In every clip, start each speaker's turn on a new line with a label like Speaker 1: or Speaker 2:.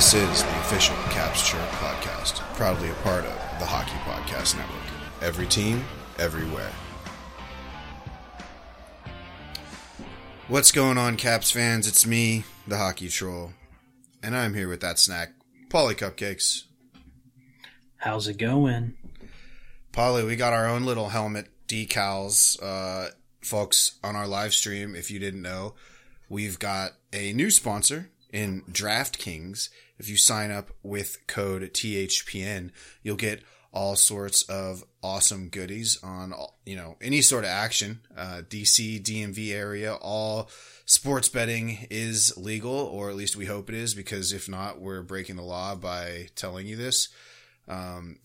Speaker 1: This is the official Caps Chirp podcast, proudly a part of the Hockey Podcast Network. Every team, everywhere. What's going on, Caps fans? It's me, the Hockey Troll, and I'm here with that snack, Paulie Cupcakes.
Speaker 2: How's it going?
Speaker 1: Paulie, we got our own little helmet decals, uh, folks, on our live stream. If you didn't know, we've got a new sponsor in DraftKings. If you sign up with code THPN, you'll get all sorts of awesome goodies on you know any sort of action. Uh, DC, DMV area, all sports betting is legal, or at least we hope it is, because if not, we're breaking the law by telling you this. Um,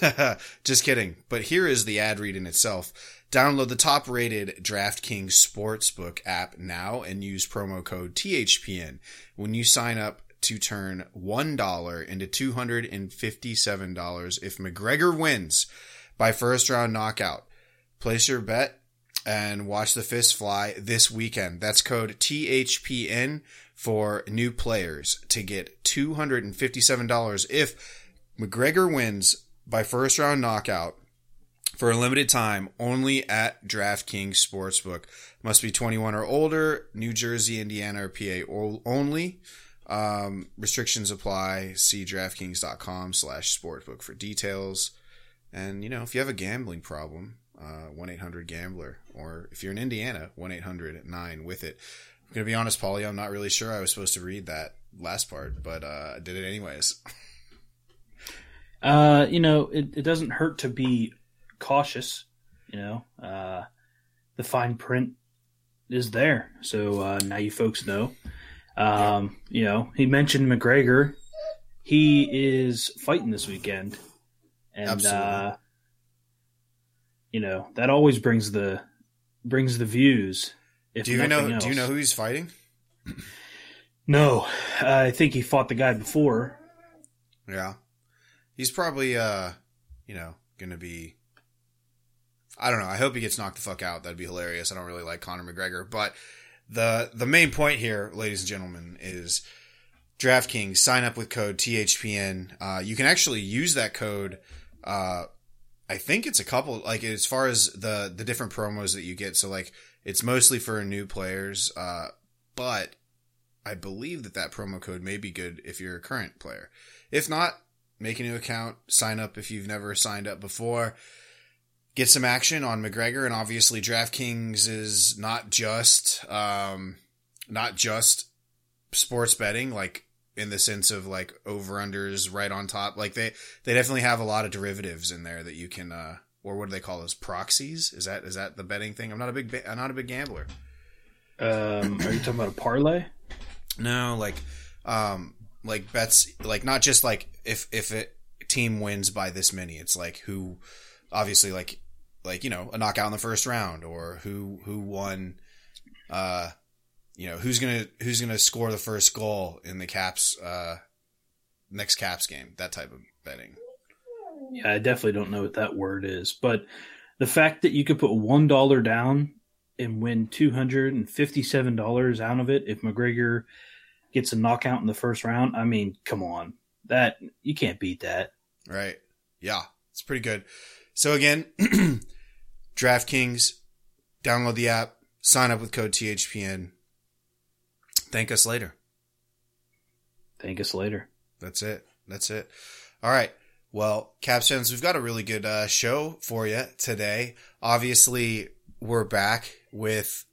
Speaker 1: just kidding. But here is the ad read in itself. Download the top rated DraftKings Sportsbook app now and use promo code THPN when you sign up to turn $1 into $257 if McGregor wins by first round knockout. Place your bet and watch the fist fly this weekend. That's code THPN for new players to get $257 if McGregor wins by first round knockout for a limited time only at DraftKings Sportsbook. Must be 21 or older, New Jersey, Indiana, or PA only. Um, restrictions apply. See DraftKings.com slash sportsbook for details. And, you know, if you have a gambling problem, uh, 1-800-GAMBLER. Or if you're in Indiana, 1-800-9 with it. I'm going to be honest, Paulie, I'm not really sure I was supposed to read that last part, but uh, I did it anyways.
Speaker 2: uh, you know, it, it doesn't hurt to be cautious. You know, uh, the fine print is there. So uh, now you folks know. Um. You know, he mentioned McGregor. He is fighting this weekend, and uh, you know that always brings the brings the views.
Speaker 1: do you know? Else. Do you know who he's fighting?
Speaker 2: No, I think he fought the guy before.
Speaker 1: Yeah, he's probably uh, you know, gonna be I don't know. I hope he gets knocked the fuck out. That'd be hilarious. I don't really like Conor McGregor, but the the main point here, ladies and gentlemen, is DraftKings. Sign up with code THPN. Uh, you can actually use that code. Uh, I think it's a couple. Like as far as the the different promos that you get. So like it's mostly for new players, uh, but I believe that that promo code may be good if you're a current player. If not, make a new account. Sign up if you've never signed up before get some action on McGregor, and obviously DraftKings is not just um, not just sports betting, like in the sense of like over unders right on top. Like they they definitely have a lot of derivatives in there that you can uh, or what do they call those proxies? Is that is that the betting thing? I'm not a big I'm not a big gambler.
Speaker 2: Um, are you talking about a parlay?
Speaker 1: No, like um like bets like not just like if if a team wins by this many, it's like who obviously like like you know a knockout in the first round or who who won uh you know who's gonna who's gonna score the first goal in the caps uh next caps game that type of betting.
Speaker 2: Yeah i definitely don't know what that word is but the fact that you could put one dollar down and win $257 out of it if mcgregor gets a knockout in the first round i mean come on. That you can't beat that.
Speaker 1: Right. Yeah it's pretty good so again, DraftKings, download the app, sign up with code THPN. Thank us later.
Speaker 2: Thank us later.
Speaker 1: That's it. That's it. All right. Well, Caps fans, we've got a really good uh, show for you today. Obviously, we're back with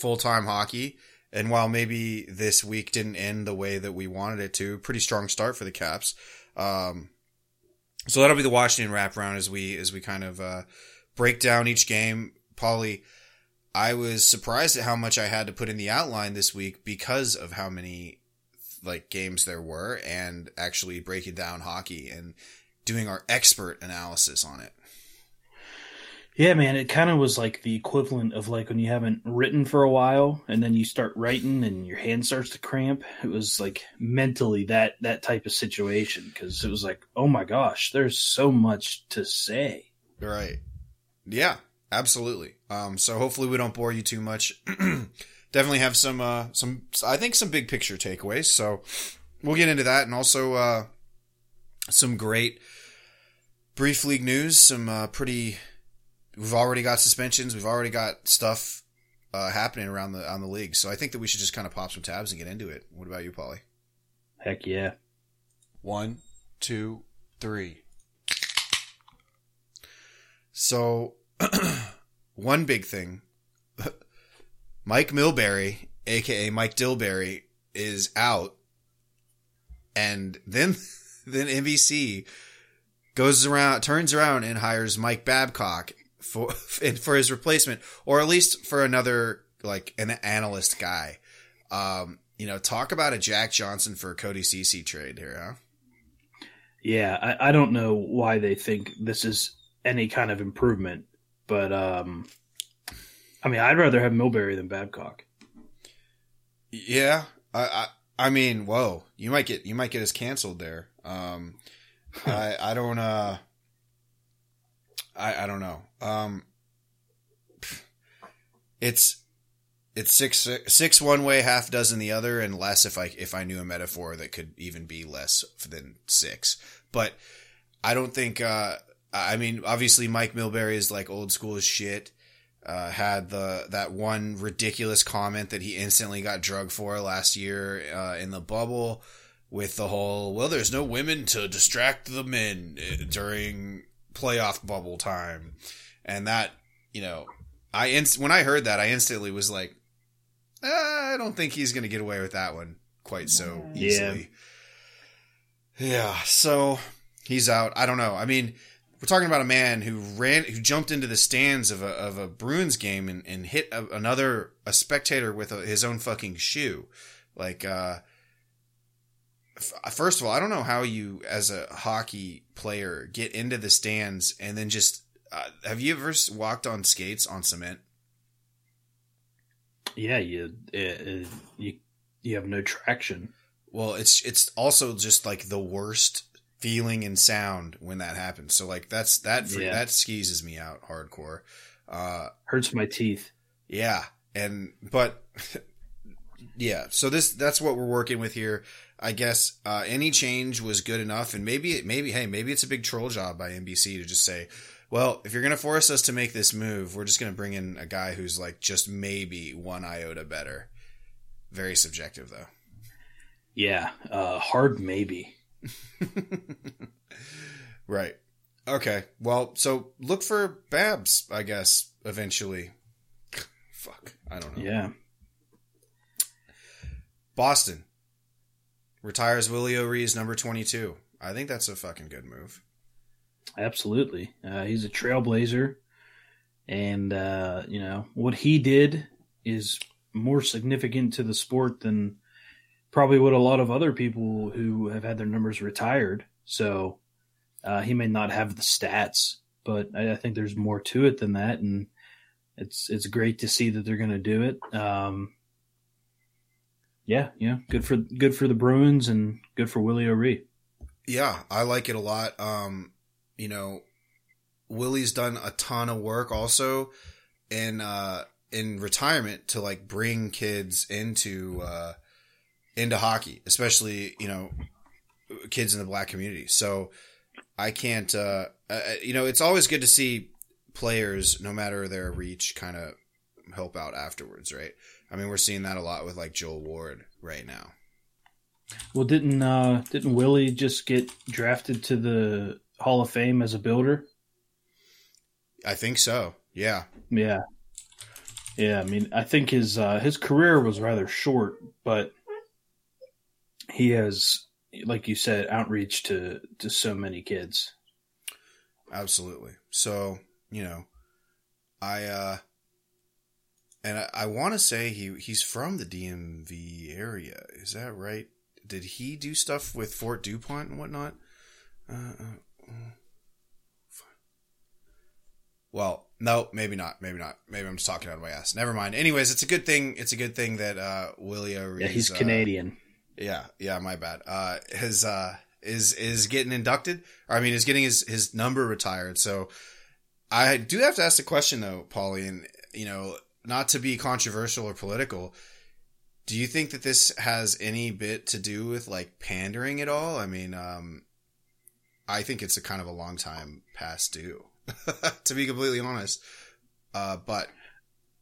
Speaker 1: full time hockey. And while maybe this week didn't end the way that we wanted it to, pretty strong start for the Caps. Um, so that'll be the Washington wraparound as we as we kind of uh, break down each game. Paulie, I was surprised at how much I had to put in the outline this week because of how many like games there were, and actually breaking down hockey and doing our expert analysis on it.
Speaker 2: Yeah, man, it kind of was like the equivalent of like when you haven't written for a while and then you start writing and your hand starts to cramp. It was like mentally that that type of situation because it was like, oh my gosh, there's so much to say.
Speaker 1: Right. Yeah, absolutely. Um, so hopefully we don't bore you too much. Definitely have some uh some I think some big picture takeaways. So we'll get into that and also uh, some great brief league news. Some uh, pretty. We've already got suspensions. We've already got stuff uh, happening around the on the league. So I think that we should just kind of pop some tabs and get into it. What about you, Paulie?
Speaker 2: Heck yeah.
Speaker 1: One, two, three. So, one big thing Mike Milbury, aka Mike Dilberry, is out. And then, then NBC goes around, turns around and hires Mike Babcock for, for his replacement, or at least for another, like, an analyst guy. Um, you know, talk about a Jack Johnson for Cody Ceci trade here, huh?
Speaker 2: Yeah, I, I don't know why they think this is any kind of improvement, but um, I mean, I'd rather have Milbury than Babcock.
Speaker 1: Yeah, I, I, I mean, whoa, you might get you might get us canceled there. Um, I, I don't, uh, I, I don't know. Um, it's it's six six one way, half dozen the other, and less if I if I knew a metaphor that could even be less than six. But I don't think. Uh, I mean, obviously, Mike Milbury is like old school as shit. Uh, had the that one ridiculous comment that he instantly got drugged for last year uh, in the bubble with the whole well, there's no women to distract the men uh, during playoff bubble time, and that you know, I inst- when I heard that, I instantly was like, I don't think he's going to get away with that one quite so easily. Yeah. yeah. So he's out. I don't know. I mean, we're talking about a man who ran, who jumped into the stands of a, of a Bruins game and, and hit a, another, a spectator with a, his own fucking shoe. Like, uh, f- first of all, I don't know how you, as a hockey player, get into the stands and then just, uh, have you ever walked on skates on cement?
Speaker 2: Yeah, you it, you you have no traction.
Speaker 1: Well, it's it's also just like the worst feeling and sound when that happens. So like that's that yeah. that skeezes me out hardcore. Uh,
Speaker 2: Hurts my teeth.
Speaker 1: Yeah, and but yeah, so this that's what we're working with here. I guess uh, any change was good enough, and maybe it maybe hey maybe it's a big troll job by NBC to just say well, if you're going to force us to make this move, we're just going to bring in a guy who's like just maybe one iota better. Very subjective, though.
Speaker 2: Yeah, uh, hard maybe.
Speaker 1: right. Okay. Well, so look for Babs, I guess, eventually. Fuck. I don't know.
Speaker 2: Yeah.
Speaker 1: Boston retires Willie O'Ree's number 22. I think that's a fucking good move.
Speaker 2: Absolutely. Uh, he's a trailblazer. And, uh, you know, what he did is more significant to the sport than probably what a lot of other people who have had their numbers retired. So uh, he may not have the stats, but I, I, think there's more to it than that. And it's it's great to see that they're going to do it. Um, yeah, yeah, good for good for the Bruins and good for Willie O'Ree.
Speaker 1: Yeah, I like it a lot. Um, you know, Willie's done a ton of work also in uh in retirement to like bring kids into uh into hockey, especially, you know, kids in the black community. So I can't uh, uh you know, it's always good to see players no matter their reach kind of help out afterwards, right? I mean, we're seeing that a lot with like Joel Ward right now.
Speaker 2: Well, didn't uh didn't Willie just get drafted to the Hall of Fame as a builder?
Speaker 1: I think so. Yeah.
Speaker 2: Yeah. Yeah, I mean, I think his uh, his career was rather short, but he has, like you said, outreach to to so many kids.
Speaker 1: Absolutely. So you know, I uh, and I, I want to say he he's from the DMV area. Is that right? Did he do stuff with Fort Dupont and whatnot? Uh, uh well, no, maybe not. Maybe not. Maybe I'm just talking out of my ass. Never mind. Anyways, it's a good thing. It's a good thing that uh, Willie O'Ree.
Speaker 2: Yeah, he's uh, Canadian.
Speaker 1: Yeah, yeah. My bad. Uh, his uh, is is getting inducted. Or, I mean, is getting his his number retired. So I do have to ask the question though, Paulie, and you know, not to be controversial or political. Do you think that this has any bit to do with like pandering at all? I mean, um, I think it's a kind of a long time past due, to be completely honest. Uh, but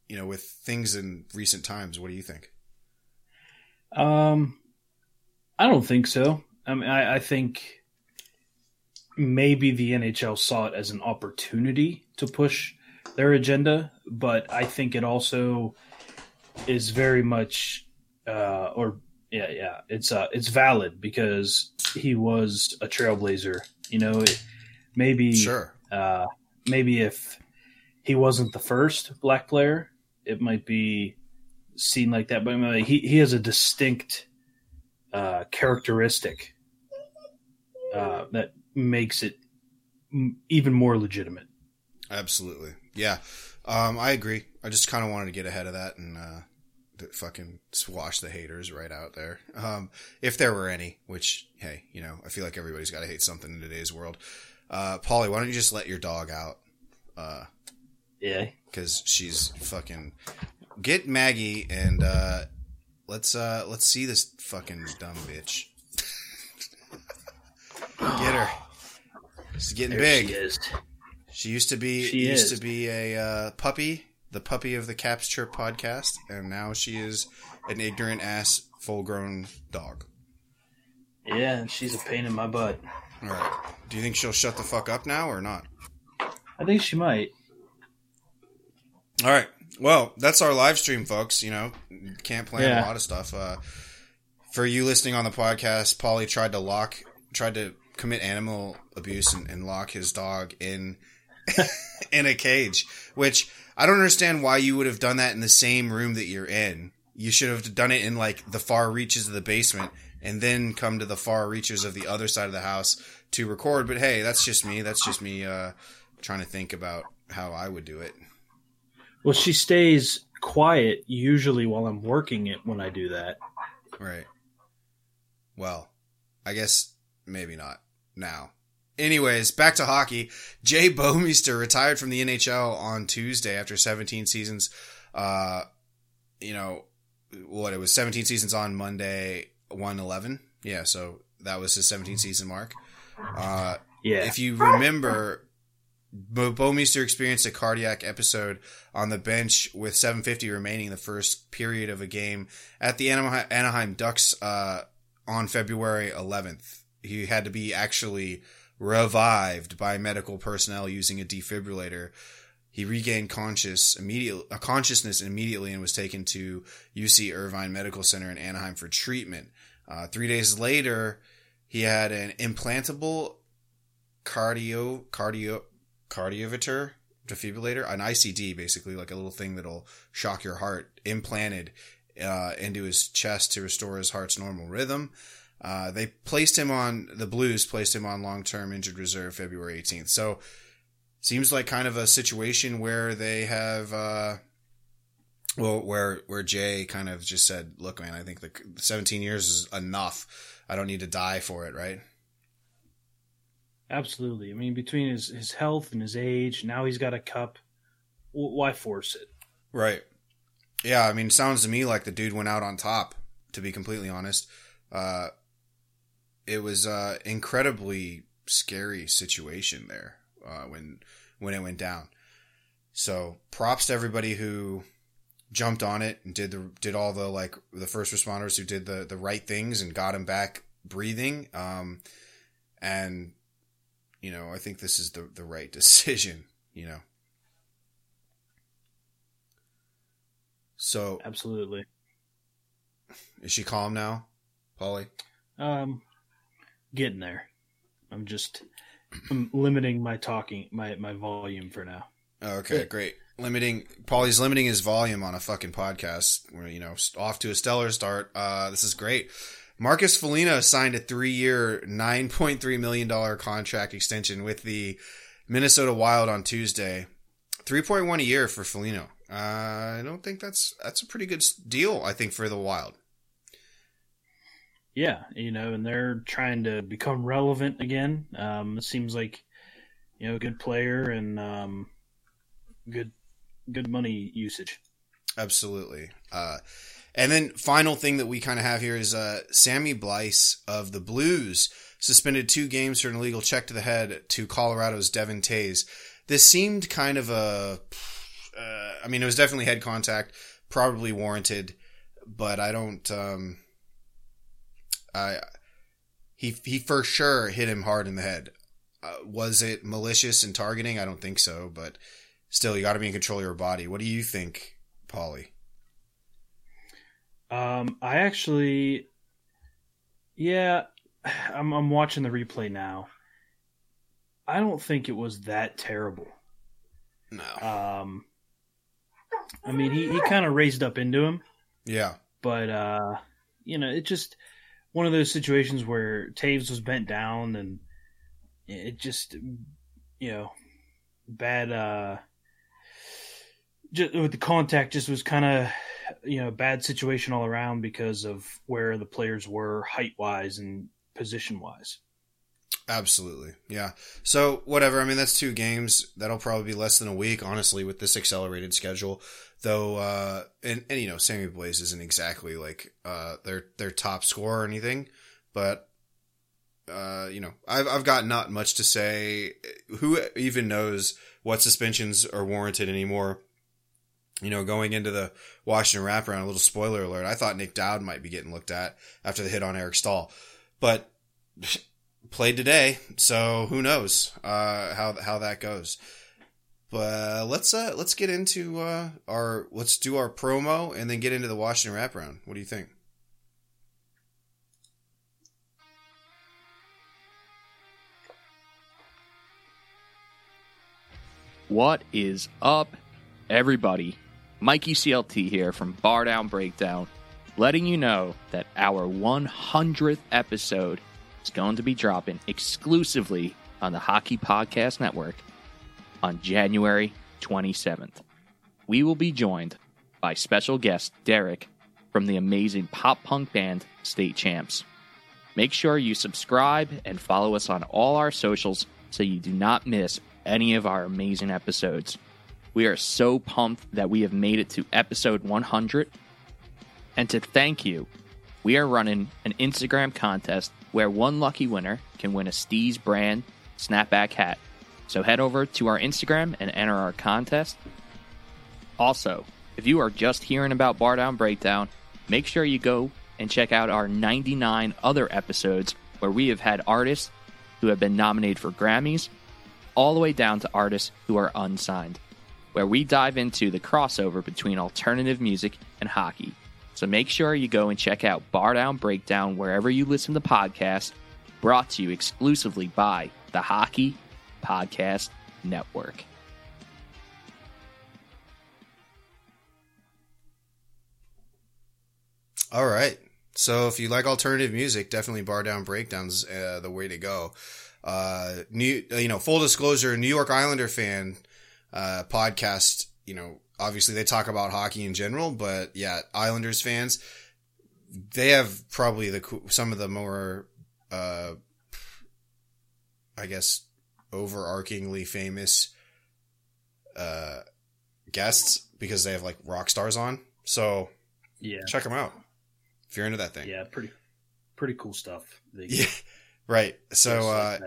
Speaker 1: you know, with things in recent times, what do you think?
Speaker 2: Um, I don't think so. I mean, I, I think maybe the NHL saw it as an opportunity to push their agenda, but I think it also is very much, uh, or yeah, yeah, it's uh, it's valid because he was a trailblazer. You know, it, maybe
Speaker 1: Sure.
Speaker 2: uh, maybe if he wasn't the first black player, it might be seen like that. But I mean, he he has a distinct uh, characteristic uh, that makes it m- even more legitimate.
Speaker 1: Absolutely. Yeah. Um, I agree. I just kind of wanted to get ahead of that and, uh, fucking swash the haters right out there. Um, if there were any, which, hey, you know, I feel like everybody's got to hate something in today's world. Uh, Paulie, why don't you just let your dog out? Uh,
Speaker 2: Yeah,
Speaker 1: cause she's fucking, get Maggie and, uh, let's, uh, let's see this fucking dumb bitch. get her. She's getting
Speaker 2: there
Speaker 1: big.
Speaker 2: she is.
Speaker 1: She used to be
Speaker 2: She
Speaker 1: used
Speaker 2: is.
Speaker 1: to be a uh, puppy, the puppy of the Caps Chirp podcast, and now she is an ignorant ass, full grown dog.
Speaker 2: Yeah, and she's a pain in my butt.
Speaker 1: All right. Do you think she'll shut the fuck up now or not?
Speaker 2: I think she might.
Speaker 1: All right. Well, that's our live stream, folks. You know, can't plan
Speaker 2: Yeah.
Speaker 1: a lot of stuff. Uh, for you listening on the podcast, Paulie tried to lock, tried to commit animal abuse and, and lock his dog in in a cage. Which I don't understand why you would have done that in the same room that you're in. You should have done it in like the far reaches of the basement and then come to the far reaches of the other side of the house to record. But hey, that's just me. That's just me uh, trying to think about how I would do it.
Speaker 2: Well, she stays quiet usually while I'm working it when I do that.
Speaker 1: Right. Well, I guess maybe not now. Anyways, back to hockey. Jay Bouwmeester retired from the NHL on Tuesday after 17 seasons. Uh, you know, what it was 17 seasons on Monday, 111. Yeah, so that was his 17 season mark. Uh,
Speaker 2: Yeah,
Speaker 1: if you remember, Bo- Bouwmeester experienced a cardiac episode on the bench with 750 remaining in the first period of a game at the Anaheim, Anaheim Ducks uh, on February 11th. He had to be actually revived by medical personnel using a defibrillator. He regained conscious immediate, uh, consciousness immediately and was taken to UC Irvine Medical Center in Anaheim for treatment. Uh, three days later, he had an implantable cardio cardio cardioverter defibrillator, an ICD, basically like a little thing that'll shock your heart, implanted uh, into his chest to restore his heart's normal rhythm. Uh, they placed him on the Blues, placed him on long term injured reserve February 18th. So seems like kind of a situation where they have. Uh, well, where where Jay kind of just said, "Look, man, I think the 17 years is enough. I don't need to die for it, right?"
Speaker 2: absolutely. I mean, between his his health and his age, now he's got a cup. W- why force it?
Speaker 1: Right. Yeah, I mean, sounds to me like the dude went out on top. To be completely honest, uh, it was uh incredibly scary situation there uh, when when it went down. So props to everybody who jumped on it and did the did all the like the first responders who did the the right things and got him back breathing. Um, and you know, I think this is the the right decision. You know. So
Speaker 2: Absolutely.
Speaker 1: is she calm now, Paulie?
Speaker 2: Um, getting there. I'm just I'm limiting my talking, my my volume for now.
Speaker 1: Okay, great. Limiting Paulie's limiting his volume on a fucking podcast. We're you know off to a stellar start. Uh, this is great. Marcus Foligno signed a three-year, nine point three million dollar contract extension with the Minnesota Wild on Tuesday. Three point one a year for Foligno. Uh, I don't think that's that's a pretty good deal. I think for the Wild.
Speaker 2: Yeah, you know, and they're trying to become relevant again. Um, it seems like you know, a good player and um, good good money usage.
Speaker 1: Absolutely. Uh, And then final thing that we kind of have here is uh, Sammy Blais of the Blues suspended two games for an illegal check to the head to Colorado's Devon Toews. This seemed kind of a, uh, I mean, it was definitely head contact, probably warranted, but I don't. Um, I he he for sure hit him hard in the head. Uh, was it malicious and targeting? I don't think so, but still, you got to be in control of your body. What do you think, Polly?
Speaker 2: Um, I actually, yeah, I'm I'm watching the replay now. I don't think it was that terrible.
Speaker 1: No.
Speaker 2: Um, I mean, he, he kind of raised up into him,
Speaker 1: Yeah.
Speaker 2: but uh, you know, it just one of those situations where Toews was bent down and it just, you know, bad. Uh, just with the contact, just was kind of you know bad situation all around because of where the players were height wise and position wise.
Speaker 1: Absolutely. Yeah. So whatever. I mean, that's two games. That'll probably be less than a week, honestly, with this accelerated schedule. Though, uh, and, and you know, Sammy Blais isn't exactly like, uh, their, their top scorer or anything, but, uh, you know, I've, I've got not much to say. Who even knows what suspensions are warranted anymore? You know, going into the Washington wraparound, a little spoiler alert. I thought Nick Dowd might be getting looked at after the hit on Eric Staal, but played today, so who knows uh, how how that goes. But uh, let's uh, let's get into uh, our let's do our promo and then get into the Washington wraparound. What do you think?
Speaker 3: What is up, everybody? Mikey CLT here from Bar Down Breakdown, letting you know that our 100th episode going to be dropping exclusively on the Hockey Podcast Network on January 27th. We will be joined by special guest Derek from the amazing pop punk band State Champs. Make sure you subscribe and follow us on all our socials so you do not miss any of our amazing episodes. We are so pumped that we have made it to episode 100. And to thank you, we are running an Instagram contest where one lucky winner can win a Steez brand snapback hat. So head over to our Instagram and enter our contest. Also, if you are just hearing about Bar Down Breakdown, make sure you go and check out our 99 other episodes where we have had artists who have been nominated for Grammys, all the way down to artists who are unsigned, where we dive into the crossover between alternative music and hockey. So make sure you go and check out Bar Down Breakdown wherever you listen to podcasts, brought to you exclusively by the Hockey Podcast Network.
Speaker 1: All right. So if you like alternative music, definitely Bar Down Breakdowns uh, the way to go. Uh, new, you know, full disclosure, New York Islander fan uh, podcast. You know, obviously they talk about hockey in general, but yeah, Islanders fans, they have probably the some of the more, uh, I guess, overarchingly famous uh, guests because they have like rock stars on. So
Speaker 2: Yeah,
Speaker 1: check them out if you're into that thing.
Speaker 2: yeah, pretty pretty cool stuff. They
Speaker 1: Yeah, right. So, uh,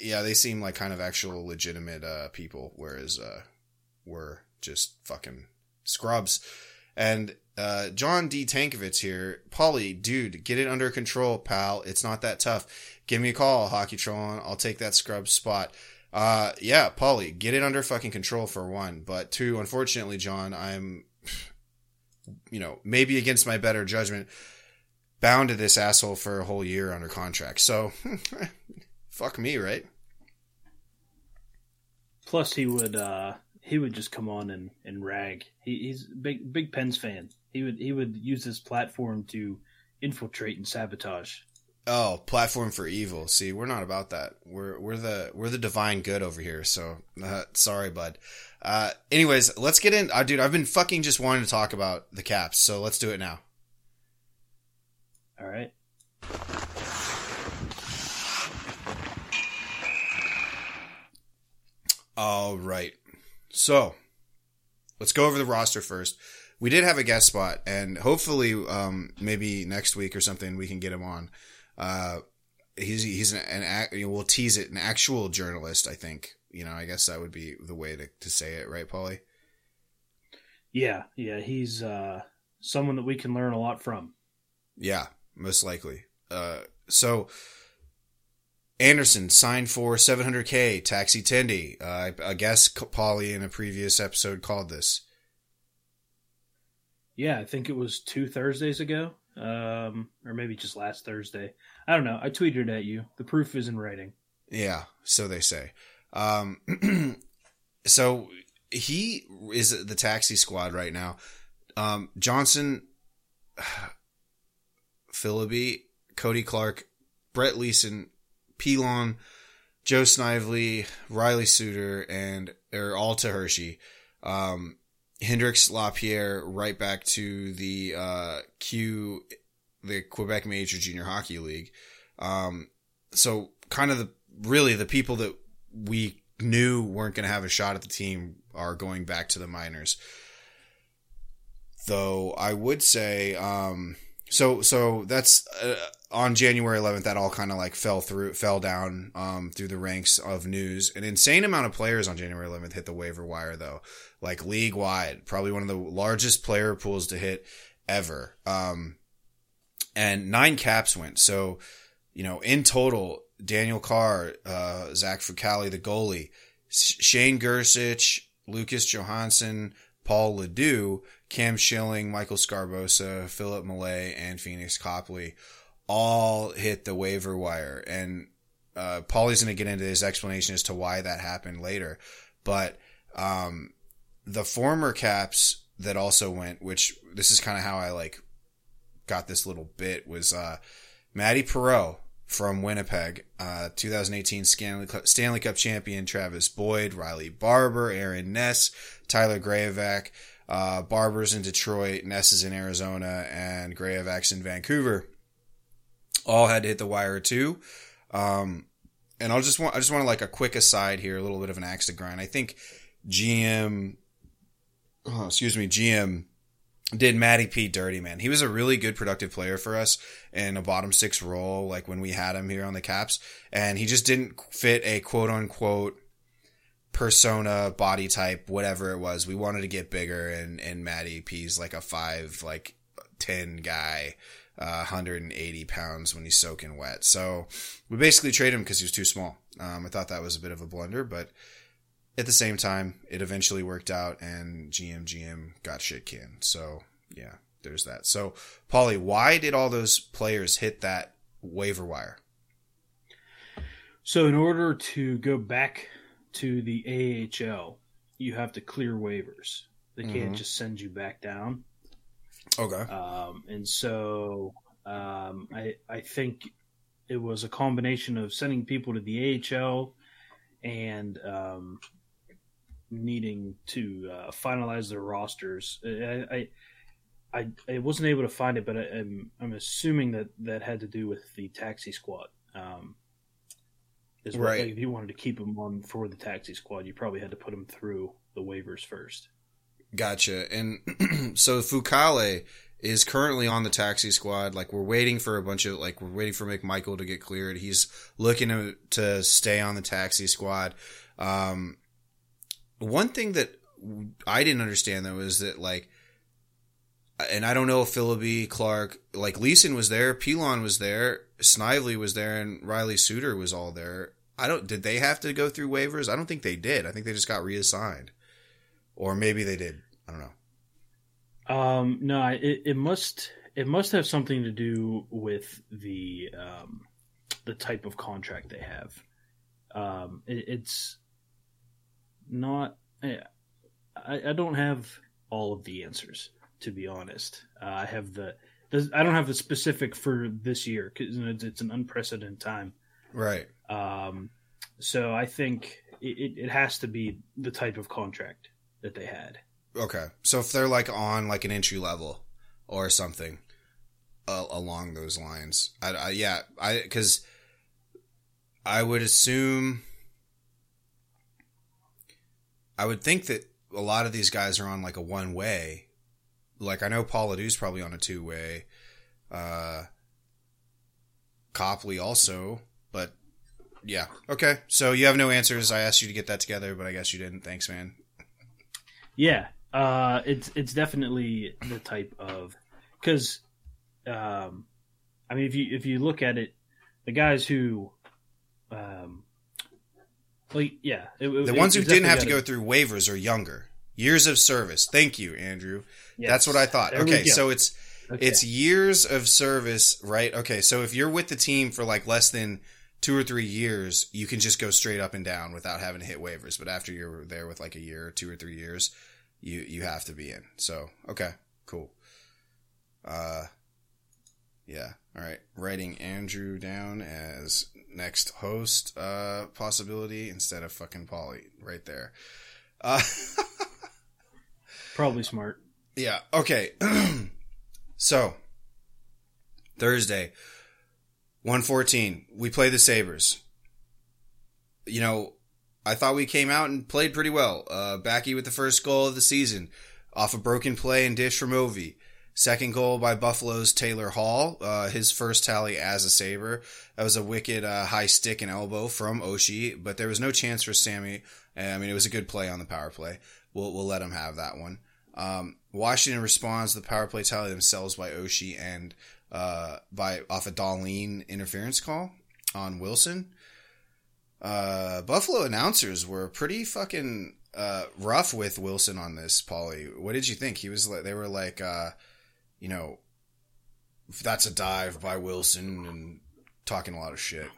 Speaker 1: yeah, they seem like kind of actual legitimate uh, people, whereas uh, we're just fucking scrubs. And uh, John D. Tankovitz here, Paulie, dude, get it under control, pal. It's not that tough. Give me a call, Hockey Trollin. I'll take that scrub spot. Uh, yeah, Paulie, get it under fucking control for one. But two, unfortunately, John, I'm, you know, maybe against my better judgment, bound to this asshole for a whole year under contract. So, fuck me, right?
Speaker 2: Plus, he would uh, he would just come on and, and rag. He, he's big big Pens fan. He would he would use this platform to infiltrate and sabotage.
Speaker 1: Oh, platform for evil. See, we're not about that. We're we're the we're the divine good over here. So, uh, sorry, bud. Uh, anyways, let's get in. Uh, dude, I've been fucking just wanting to talk about the Caps, so let's do it now.
Speaker 2: All right.
Speaker 1: All right. So, let's go over the roster first. we did have a guest spot, and hopefully, um, maybe next week or something, we can get him on. Uh, he's he's an, an act, you know, we'll tease it, an actual journalist. I think you know. I guess that would be the way to, to say it, right, Paulie?
Speaker 2: Yeah, yeah, he's uh, someone that we can learn a lot from.
Speaker 1: Yeah, most likely. Uh, so Anderson signed for 700k taxi Tendy. Uh, I, I guess Paulie in a previous episode called this.
Speaker 2: Yeah, I think it was two Thursdays ago, um, or maybe just last Thursday. I don't know. I tweeted at you. The proof is in writing.
Speaker 1: Yeah, so they say. Um, so he is the taxi squad right now. Um, Johnson, Philliby, Cody Clark, Brett Leason, Pilon, Joe Snively, Riley Sutter, and or all to Hershey. Um, Hendrix Lapierre right back to the uh, Q, the Quebec Major Junior Hockey League. Um, so kind of the really the people that we knew weren't going to have a shot at the team are going back to the minors. Though I would say, um, so so that's uh, on January 11th. That all kind of like fell through, fell down um, through the ranks of news. An insane amount of players on January 11th hit the waiver wire, though, like league wide, probably one of the largest player pools to hit ever. Um, and nine caps went. So, you know, in total, Daniel Carr, uh, Zach Fucale, the goalie, Shane Gersich, Lucas Johansson, Paul LaDue, Cam Schilling, Michael Sgarbossa, Philippe Maillet, and Phoenix Copley all hit the waiver wire. And uh, Paulie's going to get into his explanation as to why that happened later. But um, the former caps that also went, which this is kind of how I like got this little bit, was uh, Matty Perreault from Winnipeg, uh, 2018 Stanley Cup, Stanley Cup champion Travis Boyd, Riley Barber, Aaron Ness, Tyler Graovac. uh, Barber's in Detroit, Ness is in Arizona, and Graovac's in Vancouver. All had to hit the wire too. Um, and I'll just want, I just want to like a quick aside here, a little bit of an axe to grind. I think GM, oh, excuse me, GM did Matty P dirty, man. He was a really good productive player for us in a bottom six role, like when we had him here on the Caps, and he just didn't fit a quote unquote persona, body type, whatever it was. We wanted to get bigger, and and Matty P's like a five, like ten guy, uh, 180 pounds when he's soaking wet. So we basically traded him because he was too small. Um, I thought that was a bit of a blunder, but at the same time, it eventually worked out, and GM GM got shit canned. So yeah, there's that. So Paulie, why did all those players hit that waiver wire?
Speaker 2: So in order to go back to the AHL, you have to clear waivers. They can't
Speaker 1: Mhm.
Speaker 2: just send you back down.
Speaker 1: Okay.
Speaker 2: Um, and so um, I I think it was a combination of sending people to the AHL and um, needing to uh, finalize their rosters. I, I I I wasn't able to find it, but I, I'm I'm assuming that that had to do with the taxi squad. Um, is
Speaker 1: Right.
Speaker 2: like, if you wanted to keep them on for the taxi squad, you probably had to put them through the waivers first.
Speaker 1: Gotcha. And so Fucale is currently on the taxi squad. Like we're waiting for a bunch of like we're waiting for McMichael to get cleared. He's looking to to stay on the taxi squad. Um, one thing that I didn't understand though is that like, and I don't know if Philliby Clark, like Leason was there, Pilon was there, Snively was there, and Riley Sutter was all there. I don't. Did they have to go through waivers? I don't think they did. I think they just got reassigned, or maybe they did. I don't know.
Speaker 2: Um, no, it, it must it must have something to do with the um, the type of contract they have. Um, it, it's not. I, I don't have all of the answers to be honest. Uh, I have the. the- I don't have the specific for this year because it's, it's an unprecedented time.
Speaker 1: Right.
Speaker 2: Um, so I think it, it, it has to be the type of contract that they had.
Speaker 1: Okay. So if they're like on like an entry level or something uh, along those lines, I, I yeah, I because I would assume I would think that a lot of these guys are on like a one way like I know Paul LaDue's probably on a two way. Uh, Copley also, but yeah. Okay. So you have no answers. I asked you to get that together, but I guess you didn't. Thanks, man.
Speaker 2: Yeah, uh, it's it's definitely the type of because, um, I mean, if you if you look at it, the guys who, um, well, yeah, it,
Speaker 1: the ones who didn't have to go through waivers are younger. Years of service. Thank you, Andrew. Yes. That's what I thought. There okay, so it's okay. it's years of service, right? Okay, so if you're with the team for like less than two or three years, you can just go straight up and down without having to hit waivers. But after you're there with like a year, two or three years, you you have to be in. So okay, cool. Uh, yeah. All right. Writing Andrew down as next host uh possibility instead of fucking Paulie right there. Uh,
Speaker 2: Probably smart.
Speaker 1: Yeah. Okay. so Thursday, 114. We play the Sabres. You know, I thought we came out and played pretty well. Uh, Backy with the first goal of the season off a broken play and dish from Ovi. Second goal by Buffalo's Taylor Hall, uh, his first tally as a Sabre. That was a wicked uh, high stick and elbow from Oshi, but there was no chance for Sammy. I mean, it was a good play on the power play. We'll, we'll let him have that one. Um, Washington responds to the power play tally themselves by Oshi and uh, by off a Dahlin interference call on Wilson. Uh, Buffalo announcers were pretty fucking uh, rough with Wilson on this. Paulie, what did you think? He was like, they were like, uh, you know, that's a dive by Wilson and talking a lot of shit.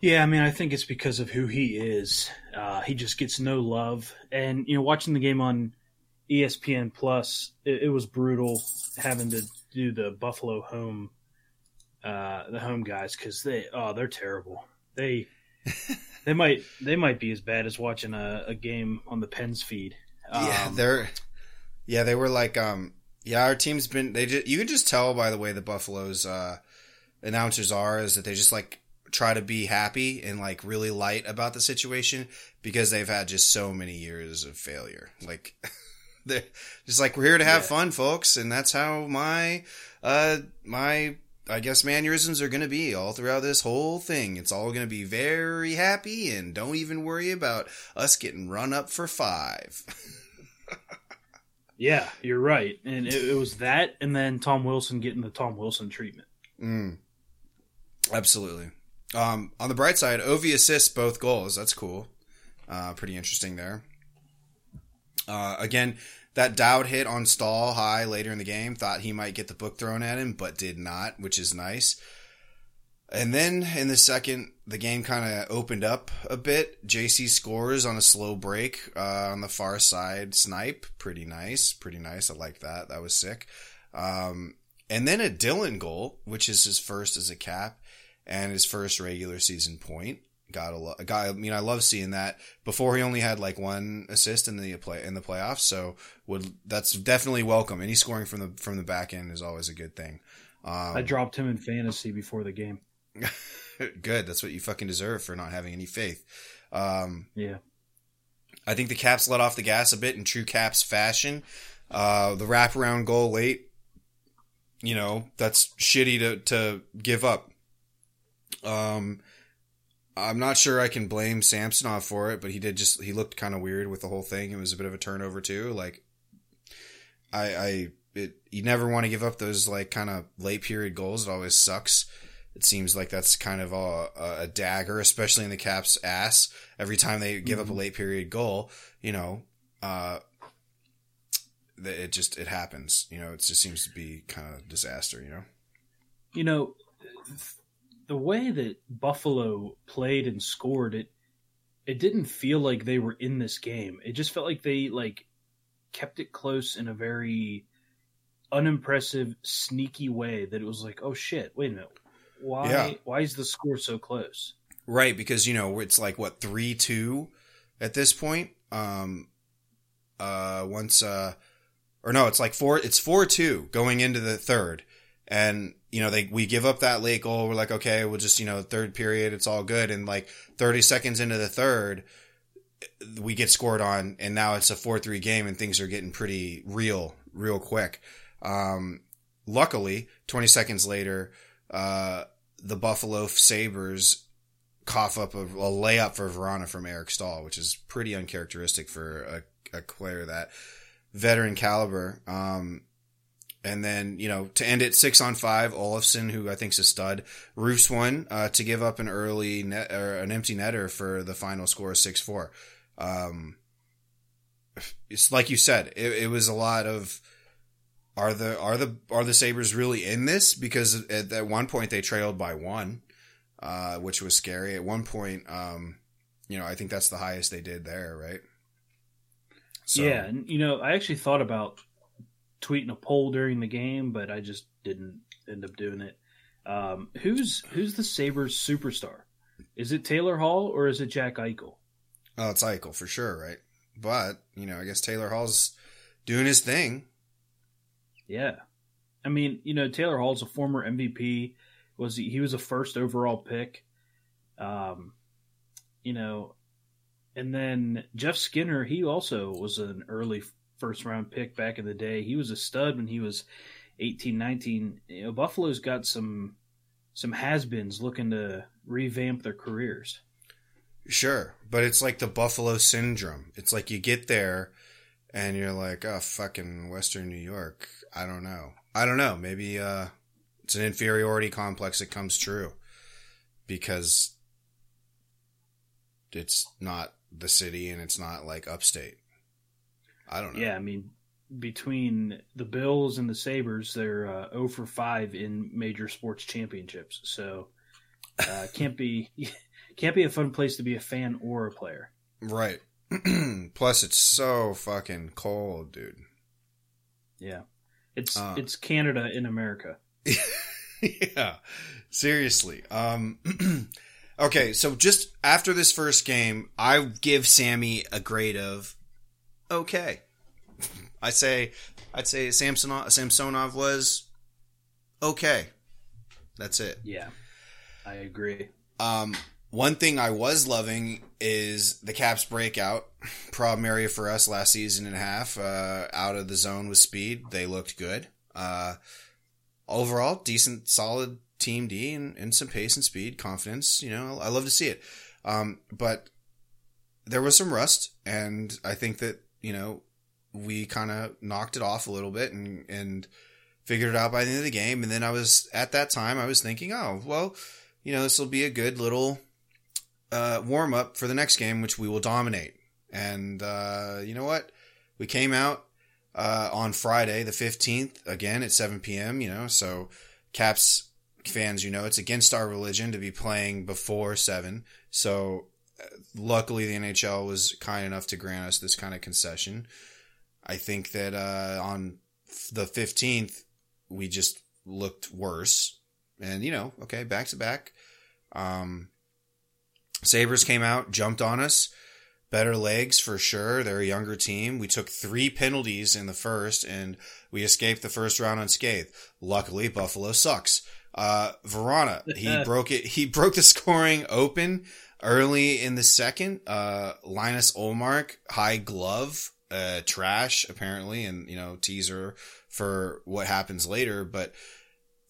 Speaker 2: Yeah, I mean, I think it's because of who he is. Uh, he just gets no love, and you know, watching the game on ESPN Plus, it, it was brutal having to do the Buffalo home, uh, the home guys because they oh they're terrible. They they might they might be as bad as watching a, a game on the Pens feed.
Speaker 1: Um, yeah, they're yeah they were like um yeah our team's been they just you can just tell by the way the Buffaloes uh, announcers are is that they just like try to be happy and like really light about the situation because they've had just so many years of failure like. They're just like we're here to have yeah. fun, folks, and that's how my uh my I guess mannerisms are going to be all throughout this whole thing. It's all going to be very happy and don't even worry about us getting run up for five.
Speaker 2: yeah, you're right. And it, it, was that and then Tom Wilson getting the Tom Wilson treatment.
Speaker 1: Mm. Absolutely. Um, on the bright side, Ovi assists both goals. That's cool. Uh, pretty interesting there. Uh, again, that Dowd hit on Staal high later in the game. Thought he might get the book thrown at him, but did not, which is nice. And then in the second, the game kind of opened up a bit. JC scores on a slow break uh, on the far side snipe. Pretty nice. Pretty nice. I like that. That was sick. Um, and then a Dillon goal, which is his first as a cap and his first regular season point. Got a guy. I mean, I love seeing that. Before he only had like one assist in the play in the playoffs, so would that's definitely welcome. Any scoring from the from the back end is always a good thing.
Speaker 2: Um, I dropped him in fantasy before the game.
Speaker 1: good. That's what you fucking deserve for not having any faith. Um,
Speaker 2: yeah.
Speaker 1: I think the Caps let off the gas a bit in true Caps fashion. Uh, the wraparound goal late, you know, that's shitty to, to give up. Um, I'm not sure I can blame Samsonov for it, but he did just he looked kind of weird with the whole thing. It was a bit of a turnover too. Like I I it you never want to give up those like kind of late period goals. It always sucks. It seems like that's kind of a, a dagger, especially in the Caps' ass. Every time they give mm-hmm. up a mm-hmm. late period goal, you know, uh, it just it happens. You know, it just seems to be kind of disaster. You know,
Speaker 2: you know, the way that Buffalo played and scored it it didn't feel like they were in this game. It just felt like they like kept it close in a very unimpressive, sneaky way that it was like, oh shit, wait a minute. Why yeah. why is the score so close?
Speaker 1: Right, because you know, it's like what, three two at this point? Um uh once uh or no, it's like four it's four two going into the third. And you know, they we give up that late goal. We're like, okay, we'll just you know, third period, it's all good. And like 30 seconds into the third, we get scored on, and now it's a four three game, and things are getting pretty real, real quick. Um, luckily, twenty seconds later, uh, the Buffalo Sabres cough up a, a layup for Vrana from Eric Staal, which is pretty uncharacteristic for a, a player that veteran caliber. Um, and then, you know, to end it six on five, Olofsson, who I think's a stud, roofs one uh, to give up an early net or an empty netter for the final score six four. Um, it's like you said, it, it, was a lot of are the are the are the Sabres really in this? Because at, at one point they trailed by one, uh, which was scary. At one point, um, you know, I think that's the highest they did there, right?
Speaker 2: So, yeah, and you know, I actually thought about tweeting a poll during the game, but I just didn't end up doing it. Um, who's who's the Sabres superstar? Is it Taylor Hall or is it Jack Eichel?
Speaker 1: Oh, it's Eichel for sure, right? But you know, I guess Taylor Hall's doing his thing.
Speaker 2: Yeah, I mean, you know, Taylor Hall's a former MVP. Was he, he was a first overall pick? Um, you know, and then Jeff Skinner, he also was an early first round pick back in the day. He was a stud when he was 18, 19. You know, Buffalo's got some some has-beens looking to revamp their careers.
Speaker 1: Sure, but it's like the Buffalo syndrome. It's like you get there and you're like, "Oh, fucking Western New York. I don't know. I don't know. Maybe uh it's an inferiority complex that comes true because it's not the city and it's not like upstate. I don't know.
Speaker 2: Yeah, I mean, between the Bills and the Sabres, they're uh, 0 for 5 in major sports championships. So uh, can't be can't be a fun place to be a fan or a player.
Speaker 1: Right. Plus, it's so fucking cold, dude.
Speaker 2: Yeah, it's uh, it's Canada in America.
Speaker 1: yeah, seriously. Um, okay, so just after this first game, I give Sammy a grade of okay. I say, I'd say Samsonov, Samsonov was okay. That's it.
Speaker 2: Yeah, I agree.
Speaker 1: Um, one thing I was loving is the Caps breakout. Problem area for us last season and a half. Uh, out of the zone with speed, they looked good. Uh, overall, decent, solid team D and, and some pace and speed, confidence. You know, I love to see it. Um, but there was some rust, and I think that you know, we kind of knocked it off a little bit and, and figured it out by the end of the game. And then I was, at that time, I was thinking, oh, well, you know, this will be a good little uh, warm up for the next game, which we will dominate. And uh, you know what? We came out uh, on Friday, the 15th, again at 7 p.m., you know, so Caps fans, you know, it's against our religion to be playing before 7. So luckily the NHL was kind enough to grant us this kind of concession. I think that uh, on the 15th, we just looked worse. And, you know, okay, back to back. Um, Sabres came out, jumped on us. Better legs for sure. They're a younger team. We took three penalties in the first and we escaped the first round unscathed. Luckily, Buffalo sucks. Uh, Vrana, he broke it. He broke the scoring open Early in the second, uh, Linus Ullmark, high glove, uh, trash apparently, and you know teaser for what happens later. But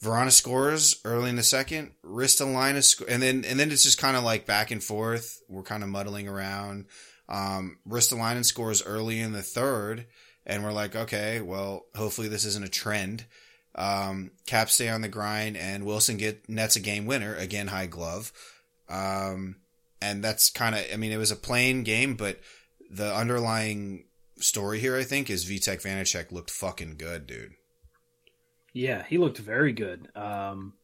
Speaker 1: Vrana scores early in the second. Ristolainen, and then and then it's just kind of like back and forth. We're kind of muddling around. Um, Ristolainen scores early in the third, and we're like, okay, well, hopefully this isn't a trend. Um, Caps stay on the grind, and Wilson get nets a game winner again, high glove. Um, and that's kind of I mean it was a plain game, but the underlying story here I think is Vitek Vanecek looked fucking good, dude.
Speaker 2: Yeah, he looked very good. Um,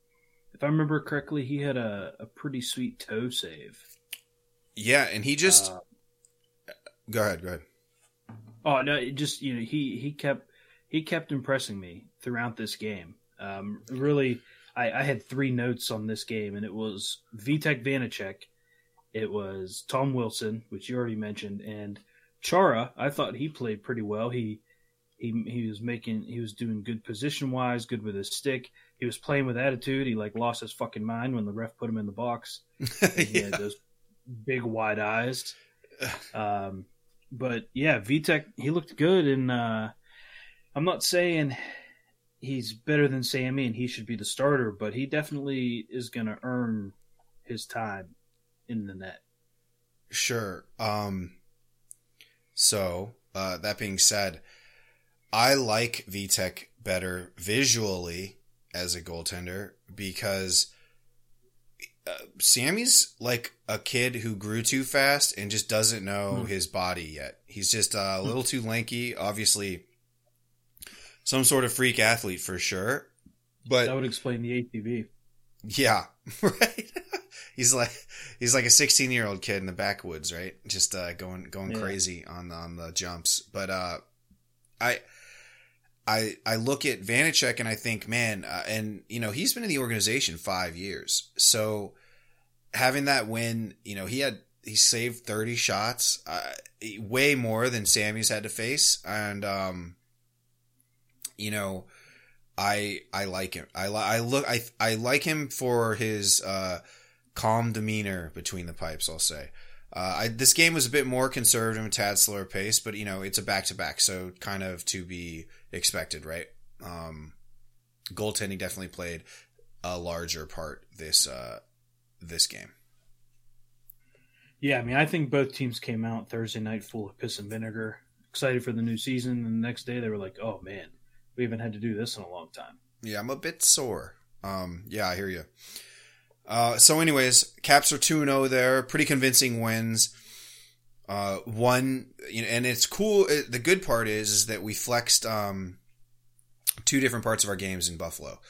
Speaker 2: if I remember correctly, he had a, a pretty sweet toe save.
Speaker 1: Yeah, and he just uh, go ahead, go ahead.
Speaker 2: Oh no, just you know he he kept he kept impressing me throughout this game. Um, really, I, I had three notes on this game, and it was Vitek Vanecek it was Tom Wilson, which you already mentioned, and Chara. I thought he played pretty well. He he he was making he was doing good position wise, good with his stick. He was playing with attitude. He like lost his fucking mind when the ref put him in the box. he yeah. had those big wide eyes. Um, but yeah, Vitek he looked good, and uh, I'm not saying he's better than Sammy and he should be the starter, but he definitely is going to earn his time in the net.
Speaker 1: Sure. Um, so, uh, that being said, I like Vitek better visually as a goaltender because uh, Sammy's like a kid who grew too fast and just doesn't know
Speaker 2: Hmm.
Speaker 1: his body yet. He's just uh, a little too lanky. Obviously, some sort of freak athlete for sure. But
Speaker 2: That would explain the ATV.
Speaker 1: yeah, right. He's like he's like a 16 year old kid in the backwoods, right? Just uh, going going
Speaker 2: Yeah.
Speaker 1: crazy on on the jumps. But uh, I I I look at Vanecek and I think, man, uh, and you know he's been in the organization five years, so having that win, you know he had he saved 30 shots, uh, way more than Sammy's had to face, and um, you know. I I like him. I li- I look I I like him for his uh, calm demeanor between the pipes. I'll say. Uh, I, this game was a bit more conservative, a tad slower pace, but you know it's a back to back, so kind of to be expected, right? Um, goaltending definitely played a larger part this uh, this game.
Speaker 2: Yeah, I mean, I think both teams came out Thursday night full of piss and vinegar, excited for the new season. And the next day they were like, oh man, we haven't had to do this in a long time.
Speaker 1: Yeah, I'm a bit sore. Um, yeah, I hear you. Uh, so, anyways, Caps are 2 0 there, pretty convincing wins. Uh, one, you know, and it's cool. It, the good part is, is that we flexed um, two different parts of our games in Buffalo.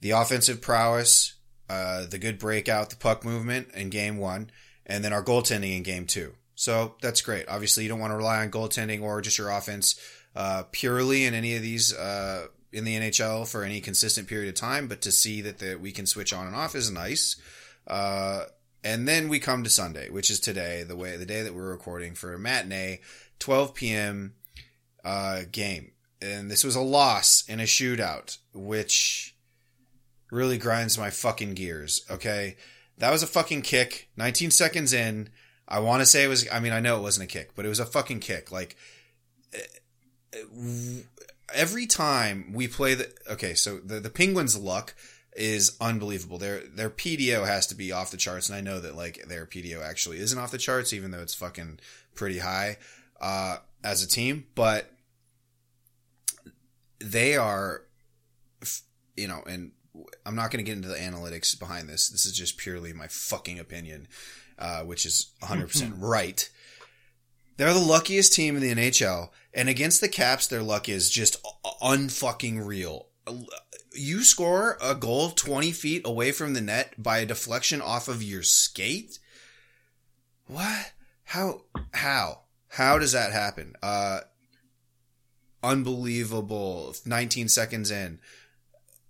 Speaker 1: The offensive prowess, uh, the good breakout, the puck movement in game one, and then our goaltending in game two. So that's great. Obviously, you don't want to rely on goaltending or just your offense uh, purely in any of these uh, in the NHL for any consistent period of time, but to see that the, we can switch on and off is nice. Uh, and then we come to Sunday, which is today, the way the day that we're recording for a matinee, 12 p.m. Uh, game, and this was a loss in a shootout, which really grinds my fucking gears. Okay, that was a fucking kick. 19 seconds in, I want to say it was. I mean, I know it wasn't a kick, but it was a fucking kick. Like every time we play the okay, so the the Penguins' luck is unbelievable. Their their PDO has to be off the charts, and I know that like their PDO actually isn't off the charts, even though it's fucking pretty high uh, as a team. But they are, you know, and I'm not going to get into the analytics behind this. This is just purely my fucking opinion, uh, which is 100 percent right. They're the luckiest team in the NHL, and against the Caps, their luck is just unfucking real. You score a goal 20 feet away from the net by a deflection off of your skate? What? How? How? How does that happen? Uh, unbelievable. 19 seconds in,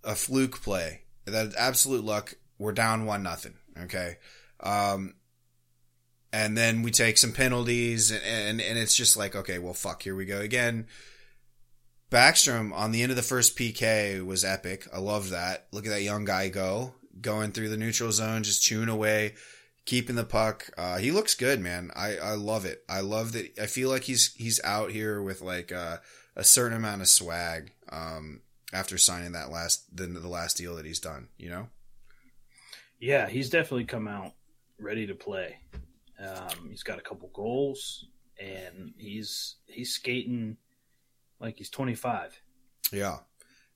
Speaker 1: a fluke play. That absolute luck. We're down one nothing. Okay. Um, and then we take some penalties and, and and it's just like okay well fuck here we go again. Backstrom on the end of the first pk was epic. I love that. Look at that young guy go going through the neutral zone just chewing away keeping the puck. Uh, he looks good man. I i love it. I love that. I feel like he's he's out here with like uh, a certain amount of swag um after signing that last the, the last deal that he's done you know?
Speaker 2: Yeah, he's definitely come out ready to play. Um, he's got a couple goals, and he's he's skating like he's 25.
Speaker 1: Yeah.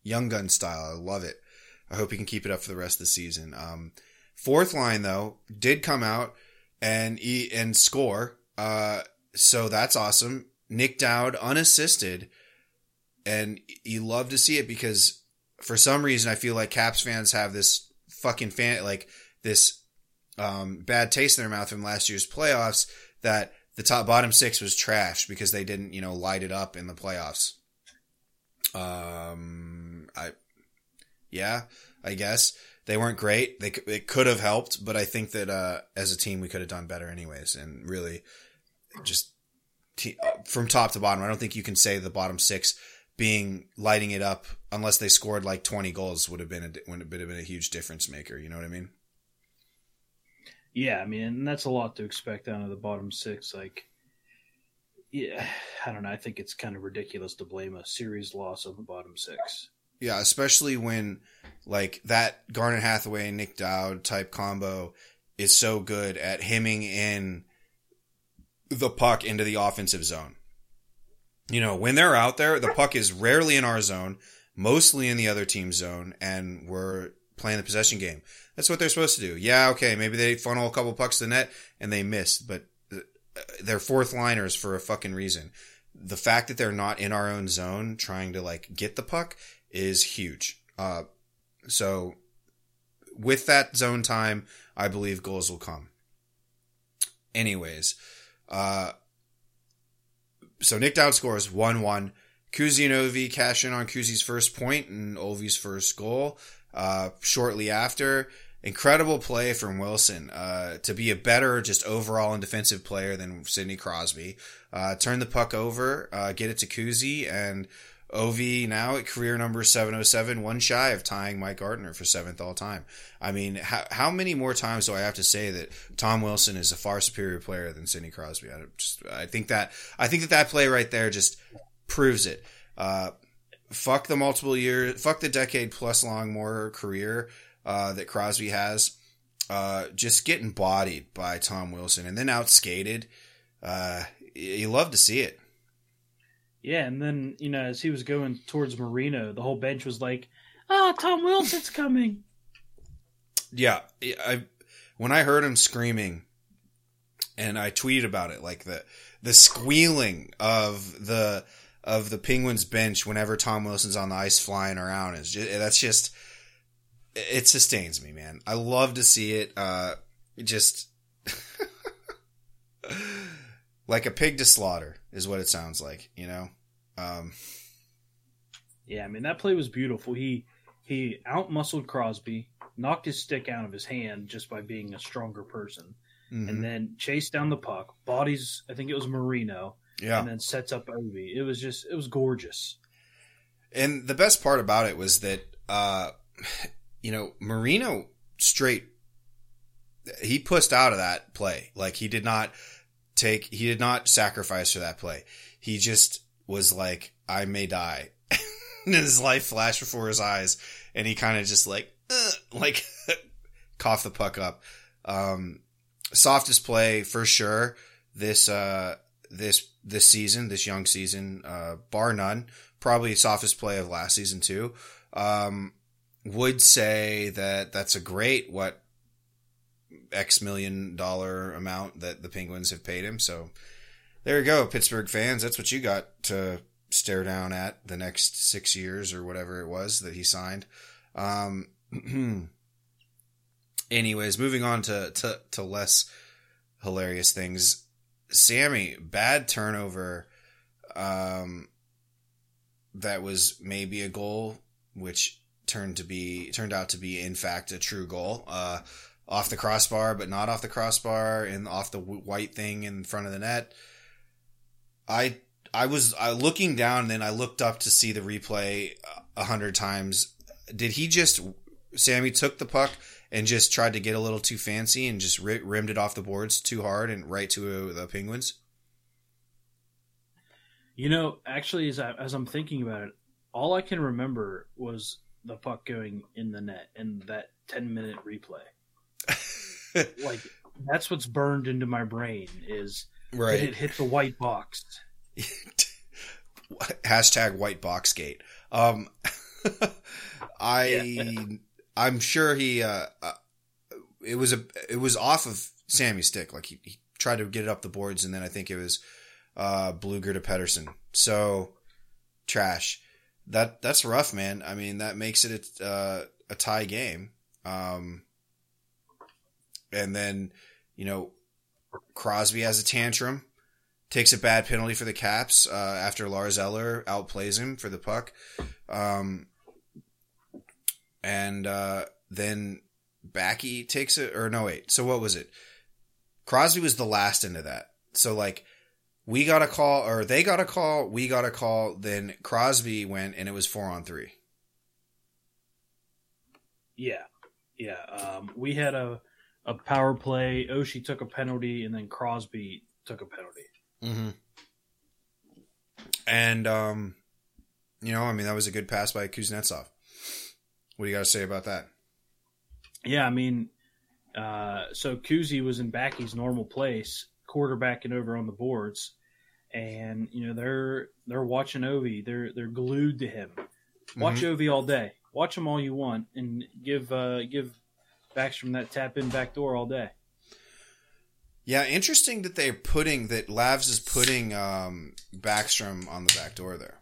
Speaker 1: Young gun style. I love it. I hope he can keep it up for the rest of the season. Um, fourth line though did come out and e- and score. Uh, so that's awesome. Nic Dowd unassisted, and you love to see it because for some reason I feel like Caps fans have this fucking fan like this um, bad taste in their mouth from last year's playoffs that the top bottom six was trash because they didn't you know light it up in the playoffs. Um, I, yeah, I guess they weren't great. They it could have helped, but I think that uh, as a team we could have done better anyways. And really, just te- from top to bottom, I don't think you can say the bottom six being lighting it up unless they scored like twenty goals would have been a would have been a huge difference maker. You know what I mean?
Speaker 2: Yeah, I mean, and that's a lot to expect out of the bottom six. Like, yeah, I don't know. I think it's kind of ridiculous to blame a series loss on the bottom six.
Speaker 1: Yeah, especially when like that Garnet Hathaway Nic Dowd type combo is so good at hemming in the puck into the offensive zone. You know, when they're out there, the puck is rarely in our zone, mostly in the other team's zone, and we're playing the possession game. That's what they're supposed to do. Yeah, okay, maybe they funnel a couple pucks to the net and they miss, but uh, they're fourth liners for a fucking reason. The fact that they're not in our own zone trying to like get the puck is huge. Uh, so with that zone time, I believe goals will come. Anyways, uh, so Nic Dowd scores 1 1. Kuzi and Ovi cash in on Kuzi's first point and Ovi's first goal uh, shortly after. Incredible play from Wilson uh, to be a better, just overall and defensive player than Sidney Crosby. Uh, turn the puck over, uh, get it to Kuzi, and Ovi now at career number 707, one shy of tying Mike Gartner for seventh all time. I mean, how, how many more times do I have to say that Tom Wilson is a far superior player than Sidney Crosby? I just, I think that, I think that that play right there just proves it. Uh, fuck the multiple years, fuck the decade plus long more career, uh, that Crosby has. Uh, just getting bodied by Tom Wilson and then outskated. Uh, you love to see it.
Speaker 2: Yeah, and then you know as he was going towards Marino, the whole bench was like, "Ah, oh, Tom Wilson's coming."
Speaker 1: Yeah, I when I heard him screaming, and I tweeted about it, like the the squealing of the of the Penguins bench whenever Tom Wilson's on the ice flying around is just, that's just it sustains me, man. I love to see it. Uh, just like a pig to slaughter is what it sounds like, you know. Um,
Speaker 2: yeah, I mean that play was beautiful. He he outmuscled Crosby, knocked his stick out of his hand just by being a stronger person, mm-hmm. and then chased down the puck. Bodies, I think it was Marino,
Speaker 1: yeah,
Speaker 2: and then sets up Ovi. It was just it was gorgeous.
Speaker 1: And the best part about it was that, uh, you know, Marino straight he pushed out of that play. Like he did not take he did not sacrifice for that play. He just was like, I may die. and his life flashed before his eyes, and he kind of just like, like, coughed the puck up. Um, softest play for sure. This, uh, this, this season, this young season, uh, bar none. Probably softest play of last season too. Um, would say that that's a great what X million dollar amount that the Penguins have paid him. So there you go, Pittsburgh fans. That's what you got to stare down at the next six years or whatever it was that he signed. Um, anyways, moving on to, to, to less hilarious things. Sammy, bad turnover. Um, that was maybe a goal, which turned to be turned out to be in fact a true goal. Uh, off the crossbar, but not off the crossbar, and off the white thing in front of the net. I I was I looking down and then I looked up to see the replay a hundred times. Did he just Sammy took the puck and just tried to get a little too fancy and just rimmed it off the boards too hard and right to uh, the Penguins?
Speaker 2: You know, actually, as I, as I'm thinking about it, all I can remember was the puck going in the net and that 10 minute replay. like that's what's burned into my brain is Right. It hit the white box?
Speaker 1: Hashtag white box gate. Um, I, yeah. I'm sure he, uh, uh, it was a, it was off of Sammy's stick. Like he, he tried to get it up the boards and then I think it was, uh, Blueger to Pettersson. So trash. That, that's rough, man. I mean, that makes it, a, uh, a tie game. Um, and then, you know, Crosby has a tantrum, takes a bad penalty for the Caps uh, after Lars Eller outplays him for the puck, um, and uh, then Backy takes it. Or no, wait. So what was it? Crosby was the last into that. So like we got a call, or they got a call, we got a call. Then Crosby went, and it was four on three.
Speaker 2: Yeah, yeah. Um, we had a a power play. Oshie took a penalty, and then Crosby took a penalty.
Speaker 1: Mm-hmm. And um, you know, I mean, that was a good pass by Kuznetsov. What do you got to say about that?
Speaker 2: Yeah, I mean, uh, so Kuzi was in Backy's normal place, quarterbacking over on the boards, and you know they're they're watching Ovi. They're they're glued to him. Watch
Speaker 1: Mhm.
Speaker 2: Ovi all day. Watch him all you want, and give uh, give Backstrom that tap in back door all day.
Speaker 1: Yeah, interesting that they're putting that Lavs is putting um, Backstrom on the back door there.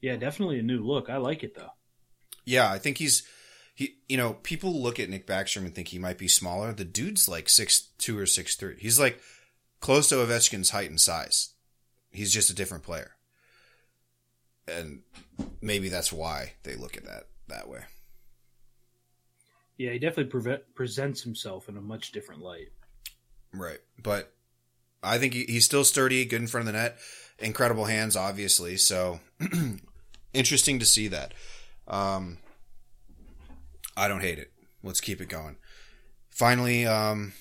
Speaker 2: Yeah, definitely a new look. I like it though.
Speaker 1: Yeah, I think he's he. You know, people look at Nick Backstrom and think he might be smaller. The dude's like six two or six three. He's like close to Ovechkin's height and size. He's just a different player, and maybe that's why they look at that that way.
Speaker 2: Yeah, he definitely preve- presents himself in a much different light.
Speaker 1: Right. But I think he, he's still sturdy, good in front of the net, incredible hands, obviously. So interesting to see that. Um, I don't hate it. Let's keep it going. Finally, um,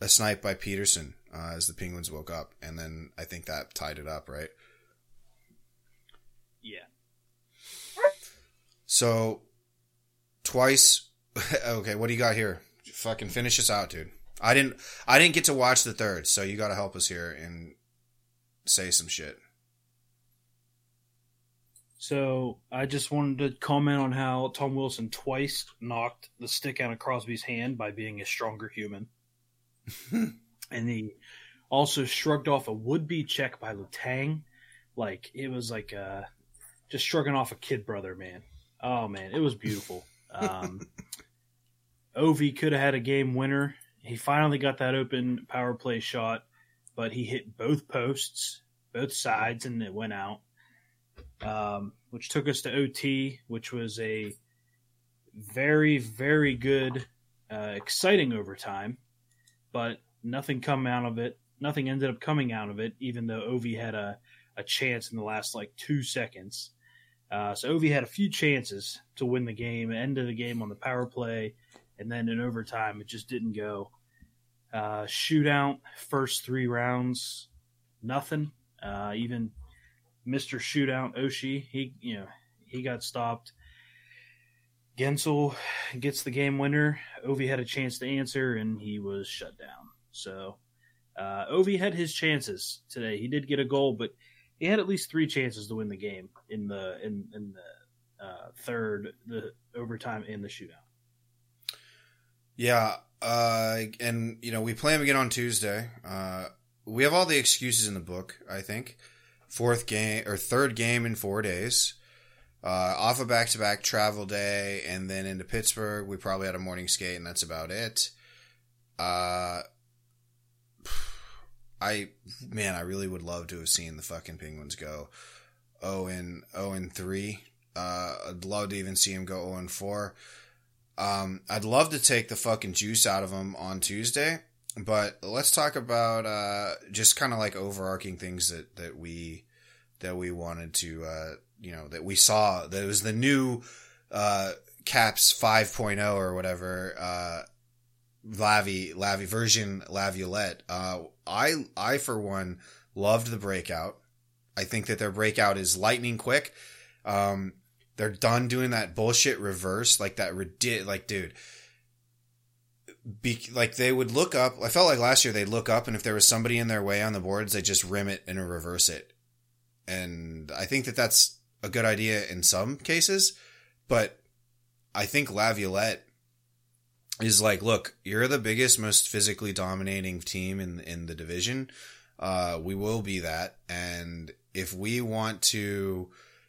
Speaker 1: a snipe by Pettersson uh, as the Penguins woke up, and then I think that tied it up, right?
Speaker 2: Yeah.
Speaker 1: So twice. okay, what do you got here? Fucking finish this out, dude. I didn't. I didn't get to watch the third, so you got to help us here and say some shit.
Speaker 2: So I just wanted to comment on how Tom Wilson twice knocked the stick out of Crosby's hand by being a stronger human. and he also shrugged off a would be check by Letang. Like it was like uh just shrugging off a kid brother, man. Oh man, it was beautiful. Um Ovi could have had a game winner. He finally got that open power play shot, but he hit both posts, both sides, and it went out um, which took us to OT, which was a very, very good, uh, exciting overtime, but nothing come out of it. Nothing ended up coming out of it, even though Ovi had a, a chance in the last like two seconds. Uh, so Ovi had a few chances to win the game, end of the game on the power play, and then in overtime, it just didn't go. Uh, shootout, first three rounds, nothing. Uh, even Mr. Shootout Oshie, he you know he got stopped. Guentzel gets the game winner. Ovi had a chance to answer, and he was shut down. So uh, Ovi had his chances today. He did get a goal, but he had at least three chances to win the game in the in in the uh, third, the overtime, and the shootout.
Speaker 1: Yeah, uh, and you know we play him again on Tuesday. Uh, we have all the excuses in the book. I think fourth game or third game in four days. Uh, off a back to back travel day, and then into Pittsburgh. We probably had a morning skate, and that's about it. Uh, I man, I really would love to have seen the fucking Penguins go zero and zero and three. Uh, I'd love to even see him go zero and four. Um, I'd love to take the fucking juice out of them on Tuesday, but let's talk about uh, just kind of like overarching things that that we that we wanted to uh, you know that we saw that was the new uh, Caps 5.0 or whatever uh, Lavi Lavi version Laviolette. Uh, I I for one loved the breakout. I think that their breakout is lightning quick. Um, they're done doing that bullshit reverse, like that like dude. Be, like they would look up. I felt like last year they'd look up, and if there was somebody in their way on the boards, they just rim it and reverse it. And I think that that's a good idea in some cases, but I think Laviolette is like, look, you're the biggest, most physically dominating team in in the division. Uh, we will be that, and if we want to,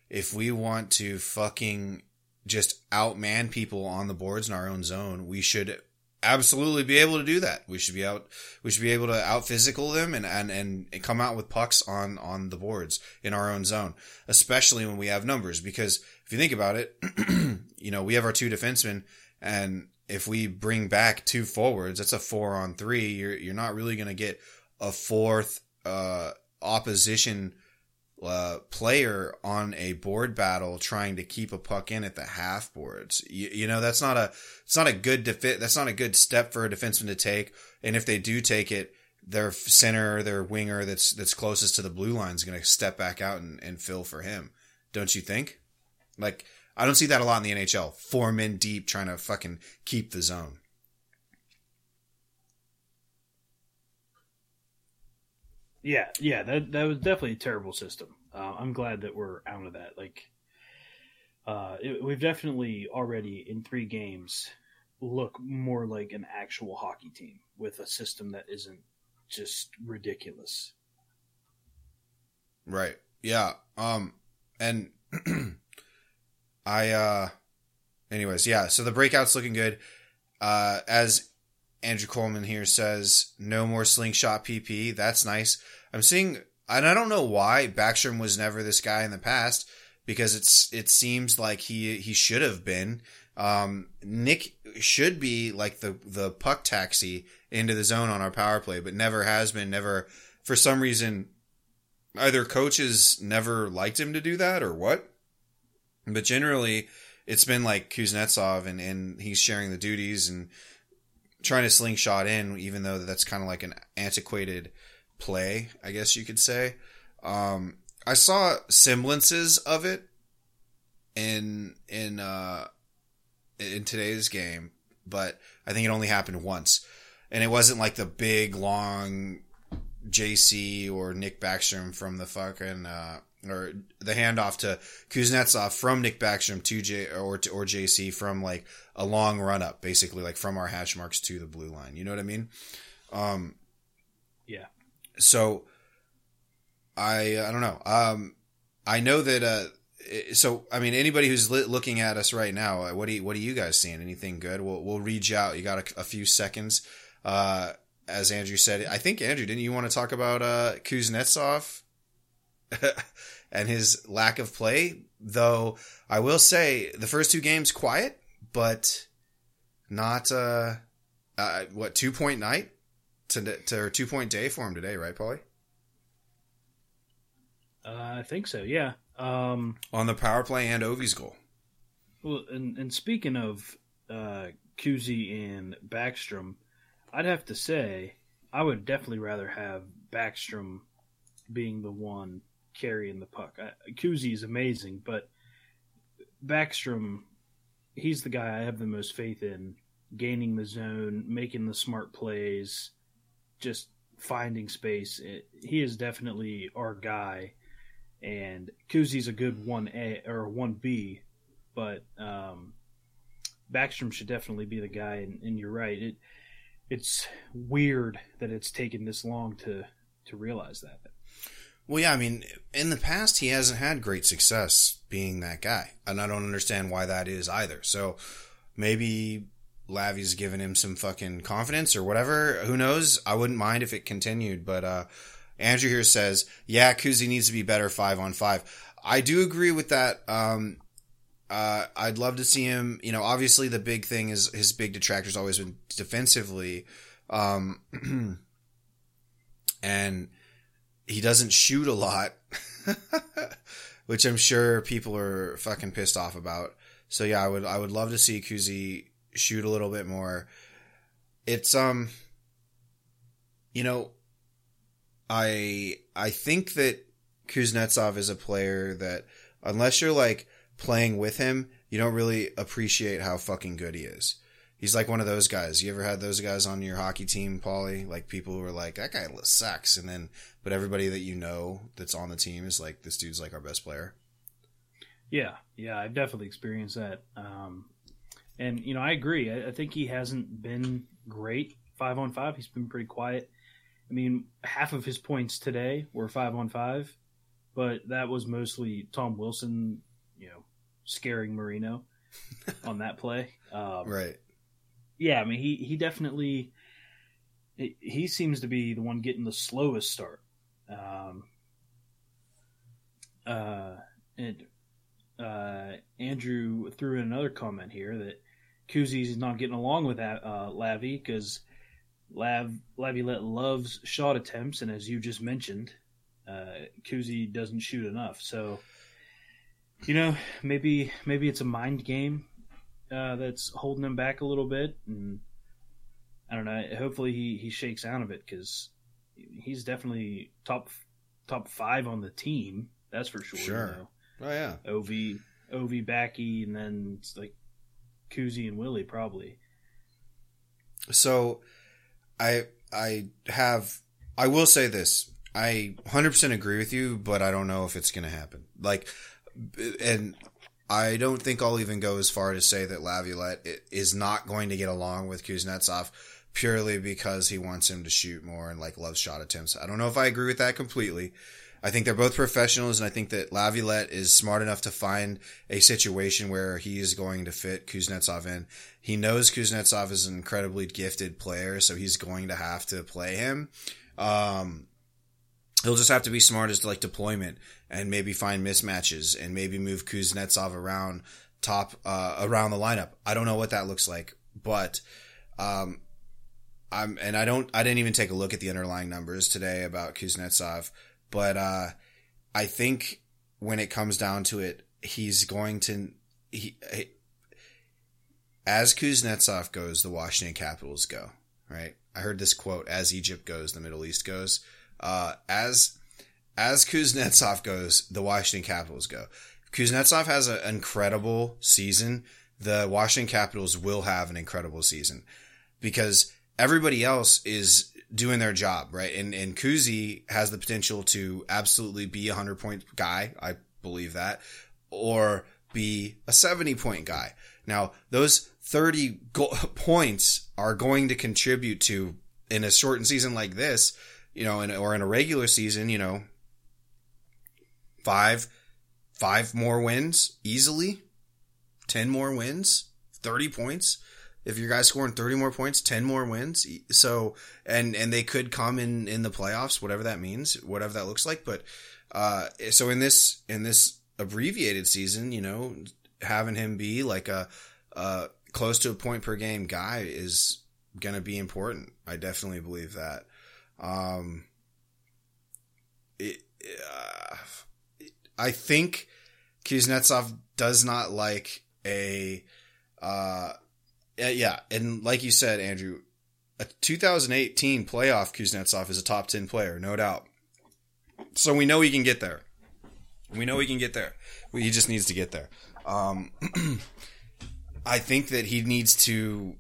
Speaker 1: if we want to fucking just outman people on the boards in our own zone, we should absolutely be able to do that. We should be out. We should be able to out physical them and, and and come out with pucks on on the boards in our own zone, especially when we have numbers. Because if you think about it, you know we have our two defensemen, and if we bring back two forwards, that's a four on three. You're you're not really going to get a fourth uh, opposition uh, player on a board battle trying to keep a puck in at the half boards. You, you know, that's not a, it's not a good defi- that's not a good step for a defenseman to take. And if they do take it, their center, their winger that's, that's closest to the blue line is going to step back out and, and fill for him. Don't you think? Like, I don't see that a lot in the NHL. Four men deep trying to fucking keep the zone.
Speaker 2: Yeah, yeah, that that was definitely a terrible system. Uh, I'm glad that we're out of that. Like, uh, it, we've definitely already in three games look more like an actual hockey team with a system that isn't just ridiculous.
Speaker 1: Right. Yeah. Um. And I. uh Anyways, yeah. So the breakout's looking good. Uh, as Andrew Coleman here says, no more slingshot PP. That's nice. I'm seeing, and I don't know why Backstrom was never this guy in the past because it's it seems like he he should have been. Um, Nick should be like the the puck taxi into the zone on our power play, but never has been. Never for some reason, either coaches never liked him to do that or what. But generally, it's been like Kuznetsov, and and he's sharing the duties and trying to slingshot in, even though that's kind of like an antiquated play, I guess you could say. Um, I saw semblances of it in in uh, in today's game, but I think it only happened once, and it wasn't like the big long JC or Nick Backstrom from the fucking uh, or the handoff to Kuznetsov from Nick Backstrom to J or to, or JC from like a long run up, basically like from our hash marks to the blue line. You know what I mean? Um,
Speaker 2: yeah.
Speaker 1: So I I don't know. Um, I know that. Uh, so I mean, anybody who's li- looking at us right now, uh, what do you, what are you guys seeing? Anything good? We'll we'll read you out. You got a, a few seconds. Uh, as Andrew said, I think Andrew, didn't you want to talk about uh, Kuznetsov and his lack of play? Though I will say the first two games quiet, but not uh, uh what two point night to to two point day for him today, right, Paulie?
Speaker 2: Uh, I think so. Yeah. Um,
Speaker 1: On the power play and Ovi's goal.
Speaker 2: well, and, and speaking of uh, Kuzi and Backstrom, I'd have to say I would definitely rather have Backstrom being the one carrying the puck. I, Kuzi is amazing, but Backstrom, he's the guy I have the most faith in, gaining the zone, making the smart plays, just finding space. It, he is definitely our guy, and Kuzi's a good one A or one B, but um, Backstrom should definitely be the guy. And, and you're right. It it's weird that it's taken this long to to realize that.
Speaker 1: Well, yeah, I mean, in the past, he hasn't had great success being that guy, and I don't understand why that is either. So maybe Lavi's given him some fucking confidence or whatever. Who knows? I wouldn't mind if it continued, but uh, Andrew here says, yeah, Kuzi needs to be better five on five. I do agree with that. Um, uh, I'd love to see him. You know, obviously the big thing is his big detractor's always been defensively, um, and he doesn't shoot a lot, which I'm sure people are fucking pissed off about. So yeah, I would I would love to see Kuzi shoot a little bit more. It's um, you know, I I think that Kuznetsov is a player that unless you're like playing with him, you don't really appreciate how fucking good he is. He's like one of those guys. You ever had those guys on your hockey team, Paulie? Like people who are like, that guy sucks. And then, but everybody that you know that's on the team is like, this dude's like our best player.
Speaker 2: Yeah, yeah, I've definitely experienced that. Um, and you know, I agree. I, I think he hasn't been great five on five. He's been pretty quiet. I mean, half of his points today were five on five, but that was mostly Tom Wilson, you know, scaring Marino on that play. Um,
Speaker 1: Right.
Speaker 2: Yeah, I mean, he he definitely he, seems to be the one getting the slowest start. Um, uh, and uh, Andrew threw in another comment here that Kuzi's not getting along with that uh, Lavi because Lav Laviolette loves shot attempts, and as you just mentioned, uh, Kuzi doesn't shoot enough. So, you know, maybe maybe it's a mind game uh, that's holding him back a little bit, and I don't know. Hopefully, he he shakes out of it because he's definitely top top five on the team. That's for sure.
Speaker 1: Sure.
Speaker 2: You know?
Speaker 1: Oh yeah.
Speaker 2: Ov Ov Backy, and then it's like Kuzi and Willie probably.
Speaker 1: So, I I have I will say this. I 100% agree with you, but I don't know if it's going to happen. Like, and I don't think I'll even go as far to say that Laviolette is not going to get along with Kuznetsov purely because he wants him to shoot more and like loves shot attempts. I don't know if I agree with that completely. I think they're both professionals, and I think that Laviolette is smart enough to find a situation where he is going to fit Kuznetsov in. He knows Kuznetsov is an incredibly gifted player, so he's going to have to play him. Um, he'll just have to be smart as to like deployment and maybe find mismatches and maybe move Kuznetsov around top uh, around the lineup. I don't know what that looks like, but um, I'm and I don't I didn't even take a look at the underlying numbers today about Kuznetsov, but uh, I think when it comes down to it, he's going to he, he as Kuznetsov goes, the Washington Capitals go right. I heard this quote: "As Egypt goes, the Middle East goes." Uh, as as Kuznetsov goes, the Washington Capitals go. Kuznetsov has an incredible season. The Washington Capitals will have an incredible season because everybody else is doing their job, right? And and Kuzi has the potential to absolutely be a hundred point guy. I believe that, or be a seventy point guy. Now those thirty go- points are going to contribute to in a shortened season like this, you know, in, or in a regular season, you know, five, five more wins easily, 10 more wins, 30 points. If your guys scoring 30 more points, 10 more wins. So, and, and they could come in, in the playoffs, whatever that means, whatever that looks like. But, uh, so in this, in this abbreviated season, you know, having him be like a, uh, close to a point per game guy is going to be important. I definitely believe that. Um, it, uh, I think Kuznetsov does not like a, uh, yeah, and like you said, Andrew, a 2018 playoff Kuznetsov is a top 10 player, no doubt. So we know he can get there. We know he can get there. He just needs to get there. Um, I think that he needs to,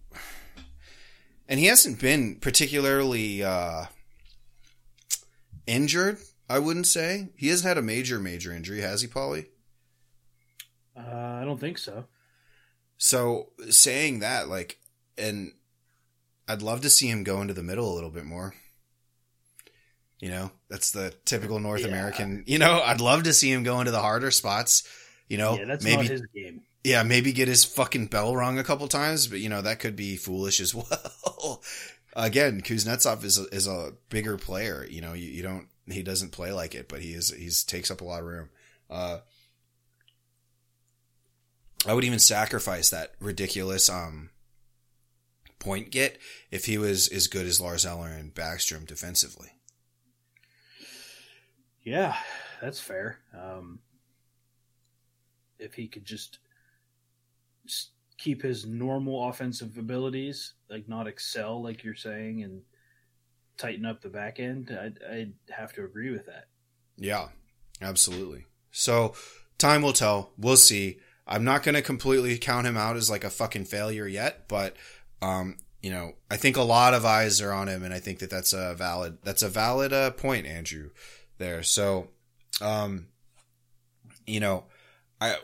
Speaker 1: and he hasn't been particularly uh, injured. I wouldn't say he hasn't had a major major injury, has he, Paulie?
Speaker 2: Uh, I don't think so.
Speaker 1: So saying that, like, and I'd love to see him go into the middle a little bit more. You know, that's the typical North
Speaker 2: Yeah.
Speaker 1: American. You know, I'd love to see him go into the harder spots. You know,
Speaker 2: yeah, that's
Speaker 1: maybe
Speaker 2: not his game.
Speaker 1: yeah, maybe get his fucking bell rung a couple times, but you know that could be foolish as well. Again, Kuznetsov is a, is a bigger player. You know, you, you don't he doesn't play like it, but he is he's takes up a lot of room. Uh, I would even sacrifice that ridiculous um point get if he was as good as Lars Eller and Backstrom defensively.
Speaker 2: Yeah, that's fair. Um, if he could just, just keep his normal offensive abilities, like not excel, like you're saying, and tighten up the back end, I'd, I'd have to agree with that.
Speaker 1: Yeah, absolutely. So time will tell. We'll see. I'm not going to completely count him out as like a fucking failure yet, but um, you know, I think a lot of eyes are on him, and I think that that's a valid that's a valid uh, point, Andrew. There. So, um, you know, I.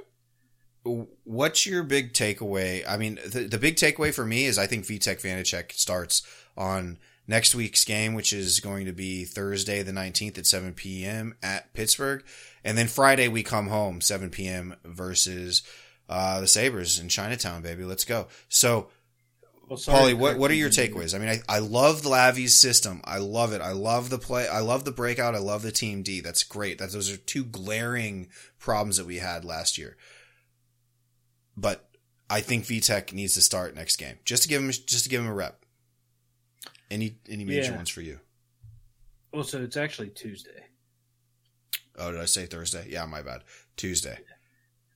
Speaker 1: What's your big takeaway? I mean, the, the big takeaway for me is I think Vitek Vanecek starts on next week's game, which is going to be Thursday the 19th at 7 p.m. at Pittsburgh. And then Friday we come home 7 p.m. versus uh, the Sabres in Chinatown, baby. Let's go. So,
Speaker 2: Well,
Speaker 1: Paulie, what, what are your takeaways? I mean, I, I love the Lavi's system. I love it. I love the play. I love the breakout. I love the team D. That's great. That those are two glaring problems that we had last year. But I think Vitek needs to start next game just to give him just to give him a rep. Any any major
Speaker 2: Yeah.
Speaker 1: ones for you?
Speaker 2: Well, so it's actually Tuesday.
Speaker 1: Oh, did I say Thursday? Yeah, my bad. Tuesday.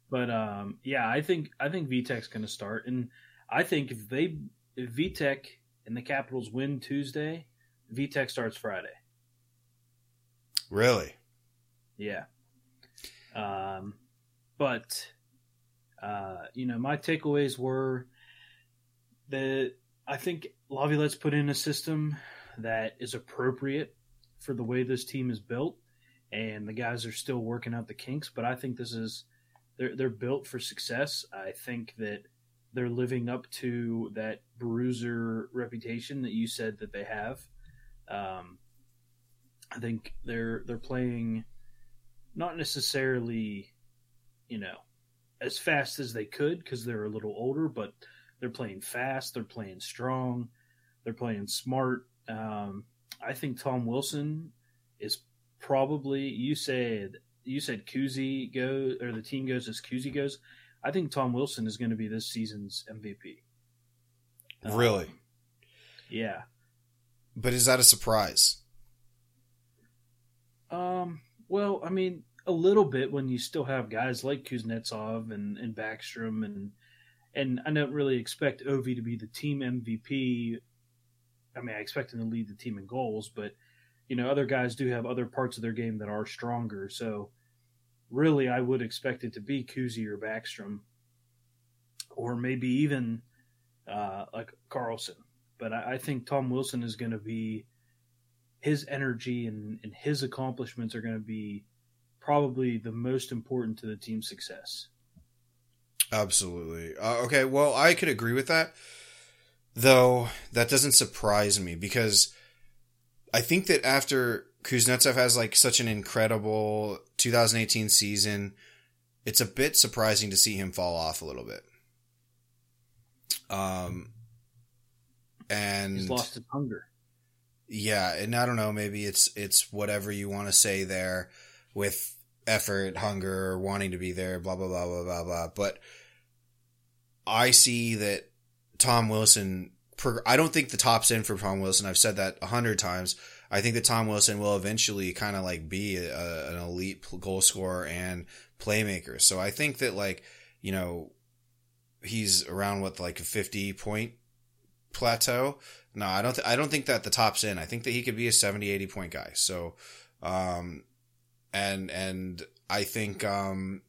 Speaker 2: But um, yeah, I think I think Vitek's going to start, and I think if they if Vitek and the Capitals win Tuesday, Vitek starts Friday.
Speaker 1: Really?
Speaker 2: Yeah. Um, but uh, you know, my takeaways were that I think Laviolette's put in a system that is appropriate for the way this team is built, and the guys are still working out the kinks. But I think this is they're they're built for success. I think that they're living up to that bruiser reputation that you said that they have. Um, I think they're they're playing not necessarily, you know, as fast as they could because they're a little older, but they're playing fast. They're playing strong. They're playing smart. Um, I think Tom Wilson is probably. You said you said Kuzi goes or the team goes as Kuzi goes. I think Tom Wilson is going to be this season's MVP. Um,
Speaker 1: Really?
Speaker 2: Yeah.
Speaker 1: But is that a surprise?
Speaker 2: Um. Well, I mean, a little bit when you still have guys like Kuznetsov and, and Backstrom and and I don't really expect Ovi to be the team MVP. I mean, I expect him to lead the team in goals, but you know, other guys do have other parts of their game that are stronger. So, really, I would expect it to be Kuzi or Backstrom, or maybe even uh, like Carlson. But I, I think Tom Wilson is going to be his energy and, and his accomplishments are going to be probably the most important to the team's success.
Speaker 1: Absolutely. Uh, okay, well, I could agree with that. Though that doesn't surprise me because I think that after Kuznetsov has like such an incredible 2018 season, it's a bit surprising to see him fall off a little bit. Um, and
Speaker 2: He's lost his hunger.
Speaker 1: yeah, and I don't know, maybe it's it's whatever you want to say there with effort, hunger, wanting to be there, blah blah blah blah blah blah. But I see that Tom Wilson. I don't think the top's in for Tom Wilson. I've said that a hundred times. I think that Tom Wilson will eventually kind of like be a, an elite goal scorer and playmaker. So I think that like you know he's around what like a fifty point plateau. No, I don't. Th- I don't think that the top's in. I think that he could be a 70, 80 point guy. So, um, and and I think um,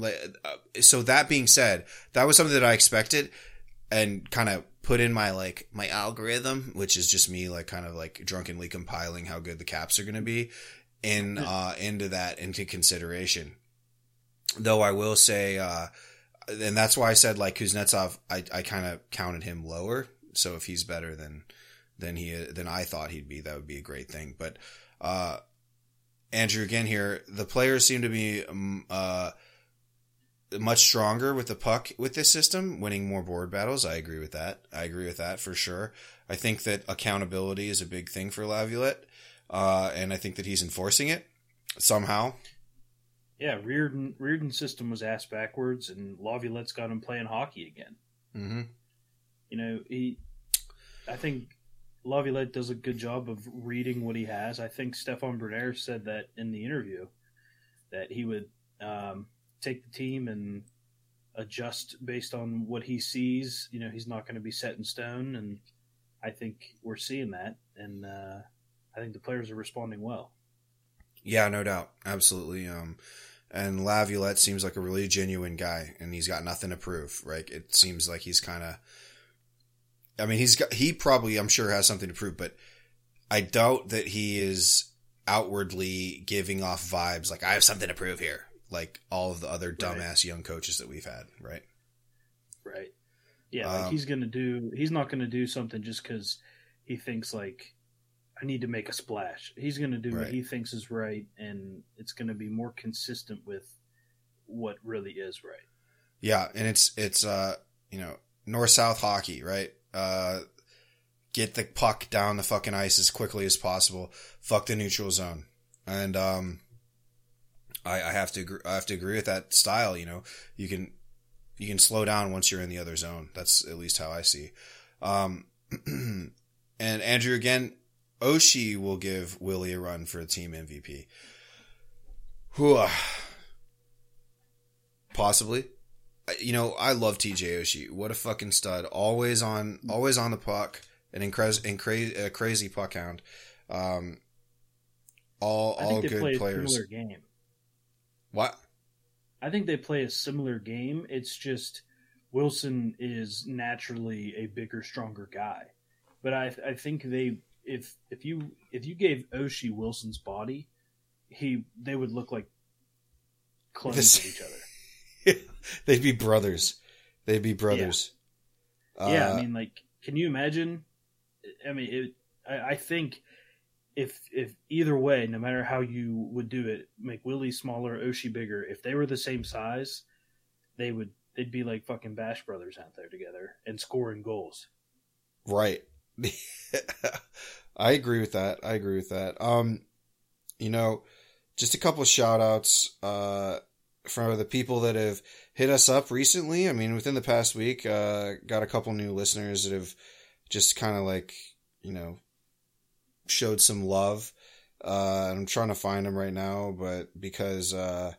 Speaker 1: uh, so that being said, that was something that I expected and kind of put in my like my algorithm, which is just me like kind of like drunkenly compiling how good the caps are going to be in uh into that into consideration. Though I will say, uh, and that's why I said like Kuznetsov, I I kind of counted him lower. So if he's better than than he than I thought he'd be, that would be a great thing. But uh, Andrew, again here, the players seem to be um, uh, much stronger with the puck with this system, winning more board battles. I agree with that. I agree with that for sure. I think that accountability is a big thing for Laviolette, uh, and I think that he's enforcing it somehow.
Speaker 2: Yeah, Reirden Reirden's system was ass backwards, and Laviolette's got him playing hockey again.
Speaker 1: Mm-hmm.
Speaker 2: You know, he. I think Laviolette does a good job of reading what he has. I think Stefan Brunner said that in the interview that he would um, take the team and adjust based on what he sees. You know, he's not going to be set in stone, and I think we're seeing that, and uh, I think the players are responding well.
Speaker 1: Yeah, no doubt, absolutely. Um, and Laviolette seems like a really genuine guy, and he's got nothing to prove. Right? It seems like he's kind of. I mean, he's got. He probably, I'm sure, has something to prove, but I doubt that he is outwardly giving off vibes like I have something to prove here, like all of the other dumbass young coaches that we've had. Right?
Speaker 2: Right. Yeah, like
Speaker 1: Um,
Speaker 2: he's gonna do. He's not gonna do something just because he thinks like I need to make a splash. He's gonna do what he thinks is right, and it's gonna be more consistent with what really is right.
Speaker 1: Yeah, and it's it's uh you know north south hockey, right? Uh, get the puck down the fucking ice as quickly as possible. Fuck the neutral zone, and um, I, I have to agree, I have to agree with that style. You know, you can you can slow down once you're in the other zone. That's at least how I see. Um, and Andrew again, Oshie will give Willie a run for a team MVP. Whew. Possibly. You know, I love TJ Oshie. What a fucking stud. Always on, always on the puck. An incre- incra- uh, crazy puck hound. Um, all,
Speaker 2: I
Speaker 1: all good
Speaker 2: play a
Speaker 1: players.
Speaker 2: similar game.
Speaker 1: What?
Speaker 2: I think they play a similar game. It's just Wilson is naturally a bigger, stronger guy. But I, I think they if if you if you gave Oshie Wilson's body, he they would look like clones of each other.
Speaker 1: They'd be brothers. They'd be brothers.
Speaker 2: yeah,
Speaker 1: Uh,
Speaker 2: I mean, like, can you imagine? I mean, it, I, I think if if either way, no matter how you would do it, make Willie smaller, Oshie bigger. If they were the same size, they would they'd be like fucking Bash Brothers out there together and scoring goals.
Speaker 1: Right. I agree with that. I agree with that. Um, you know, just a couple of shout outs, uh, for the people that have hit us up recently. I mean, within the past week, uh, got a couple new listeners that have just kind of like, you know, showed some love. Uh, I'm trying to find them right now, but because, uh,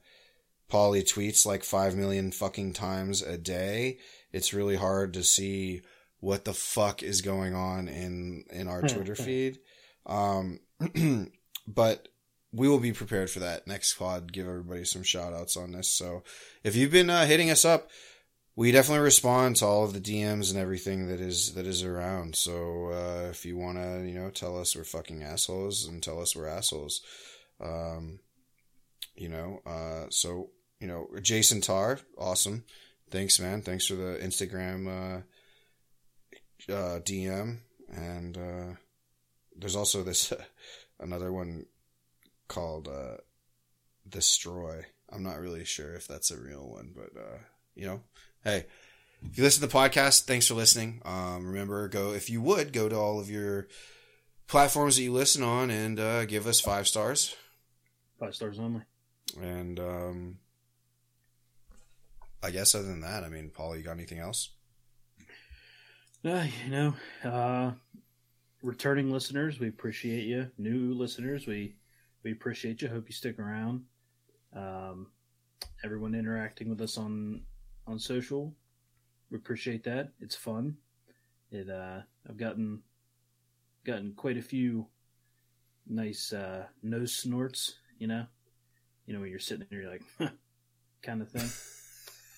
Speaker 1: Paulie tweets like 5 million fucking times a day, it's really hard to see what the fuck is going on in in our Twitter feed. Um, but we will be prepared for that next pod. Give everybody some shout outs on this. So if you've been uh, hitting us up, we definitely respond to all of the DMs and everything that is that is around. So uh, if you want to, you know, tell us we're fucking assholes and tell us we're assholes, um, you know. Uh, so you know, Jason Tar, awesome. Thanks, man. Thanks for the Instagram. Uh, uh, DM, and uh, there's also this another one called uh, Destroy. I'm not really sure if that's a real one, but uh, you know, hey, if you listen to the podcast, thanks for listening. Um, remember, go if you would go to all of your platforms that you listen on and uh, give us five stars.
Speaker 2: Five stars only.
Speaker 1: And um, I guess other than that, I mean, Paul, you got anything else?
Speaker 2: Uh, you know, uh, returning listeners, we appreciate you. New listeners, we we appreciate you. Hope you stick around. Um, everyone interacting with us on on social, we appreciate that. It's fun. It uh, I've gotten gotten quite a few nice uh, nose snorts. You know, you know when you're sitting there, you're like, huh, kind of thing.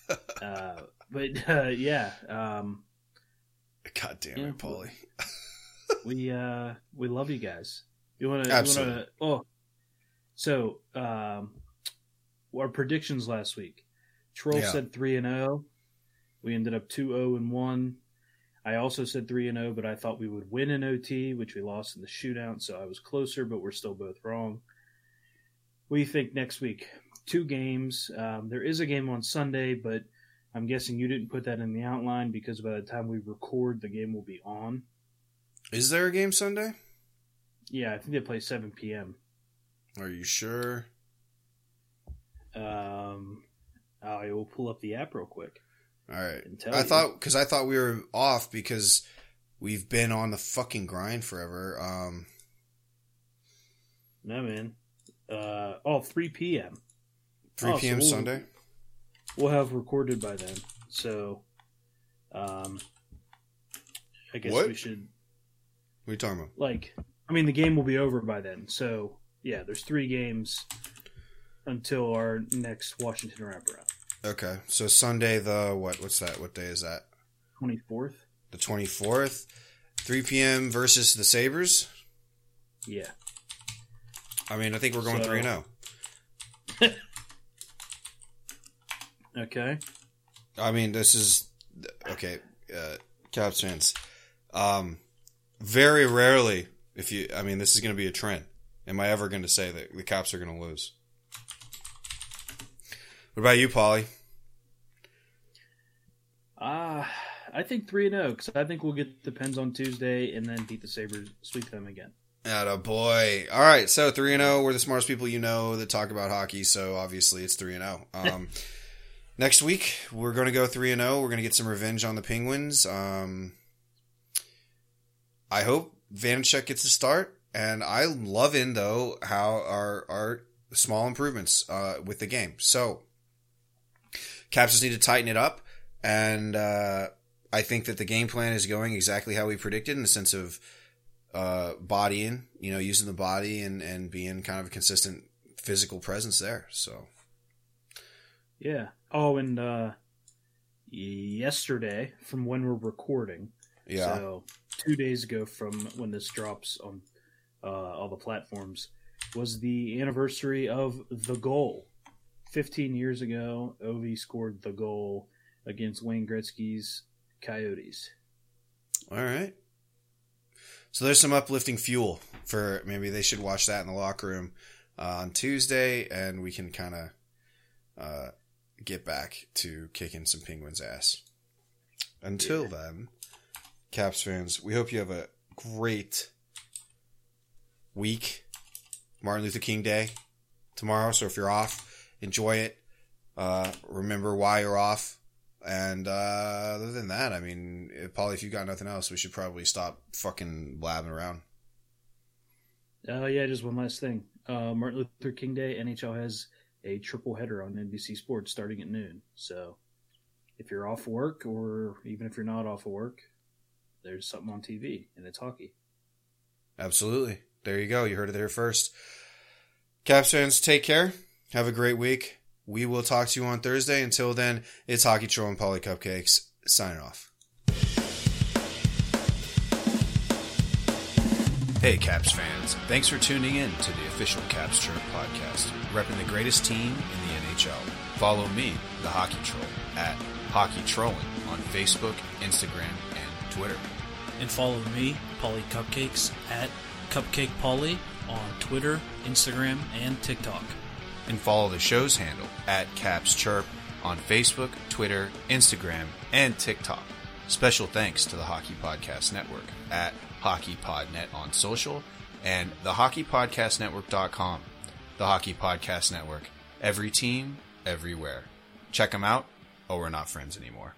Speaker 2: uh, but uh, yeah. Um,
Speaker 1: God damn
Speaker 2: Yeah.
Speaker 1: it, Paulie.
Speaker 2: we uh we love you guys. You want to
Speaker 1: Absolutely.
Speaker 2: oh so um our predictions last week. Troll
Speaker 1: Yeah.
Speaker 2: said 3 and 0. We ended up 2-0 and 1. I also said 3 and 0, but I thought we would win in OT, which we lost in the shootout, so I was closer, but we're still both wrong. What do you think next week? Two games. Um, there is a game on Sunday, but I'm guessing you didn't put that in the outline because by the time we record, the game will be on.
Speaker 1: Is there a game Sunday?
Speaker 2: Yeah, I think they play 7 p.m.
Speaker 1: Are you sure?
Speaker 2: Um, I will pull up the app real quick
Speaker 1: All right. I
Speaker 2: you.
Speaker 1: thought because I thought we were off because we've been on the fucking grind forever. Um,
Speaker 2: No, man. Uh, oh, 3 p.m.
Speaker 1: 3
Speaker 2: Oh, so
Speaker 1: p.m.
Speaker 2: we'll-
Speaker 1: Sunday.
Speaker 2: We'll have recorded by then. So, um, I guess
Speaker 1: What?
Speaker 2: we should,
Speaker 1: What are you talking about?
Speaker 2: like, I mean, the game will be over by then. So, yeah, there's three games until our next Washington wraparound.
Speaker 1: Okay, so Sunday the what? What's that? What day is that?
Speaker 2: 24th?
Speaker 1: The twenty fourth, three p.m. versus the Sabres.
Speaker 2: Yeah.
Speaker 1: I mean, I think we're going
Speaker 2: So-
Speaker 1: three and zero.
Speaker 2: Okay.
Speaker 1: I mean, this is okay. Uh, Caps fans, um, very rarely, if you, I mean, this is going to be a trend. Am I ever going to say that the Caps are going to lose? What about you, Paulie?
Speaker 2: Uh, I think 3 and 0 because I think we'll get the Pens on Tuesday and then beat the Sabres, sweep them again.
Speaker 1: Atta boy. All right, so three and zero. We're the smartest people you know that talk about hockey, so obviously it's three and zero. Um, next week we're going to go three and zero. We're going to get some revenge on the Penguins. Um, I hope Vanecek gets a start, and I'm loving though how our our small improvements uh, with the game. So, Caps just need to tighten it up, and uh, I think that the game plan is going exactly how we predicted in the sense of uh, bodying, you know, using the body and and being kind of a consistent physical presence there. So,
Speaker 2: Yeah. Oh, and uh, yesterday, from when we're recording,
Speaker 1: yeah,
Speaker 2: so two days ago from when this drops on uh, all the platforms, was the anniversary of the goal. 15 years ago, Ovi scored the goal against Wayne Gretzky's Coyotes.
Speaker 1: all right. So there's some uplifting fuel for maybe they should watch that in the locker room uh, on Tuesday, and we can kind of uh, get back to kicking some Penguins' ass. Until
Speaker 2: Yeah.
Speaker 1: then, Caps fans, we hope you have a great week. Martin Luther King Day tomorrow, so if you're off, enjoy it. Uh, remember why you're off. And uh, other than that, I mean, if, Paulie, if you've got nothing else, we should probably stop fucking blabbing around.
Speaker 2: Uh, yeah, just one last thing. Uh, Martin Luther King Day, NHL has a triple header on NBC Sports starting at noon. So if you're off work, or even if you're not off of work, there's something on TV, and it's hockey.
Speaker 1: Absolutely. There you go. You heard it there first. Caps fans, take care. Have a great week. We will talk to you on Thursday. Until then, it's Hockey Troll and Paulie Cupcakes signing off. Hey, Caps fans. Thanks for tuning in to the official Caps Chirp podcast, repping the greatest team in the NHL. Follow me, the Hockey Troll, at Hockey Trolling on Facebook, Instagram, and Twitter.
Speaker 4: and follow me, Polly Cupcakes, at Cupcake Paulie on Twitter, Instagram, and TikTok.
Speaker 1: and follow the show's handle at Caps Chirp on Facebook, Twitter, Instagram, and TikTok. Special thanks to the Hockey Podcast Network at HockeyPodNet on social and the HockeyPodcastNetwork.com. The Hockey Podcast Network. Every team, everywhere. Check them out, or we're not friends anymore.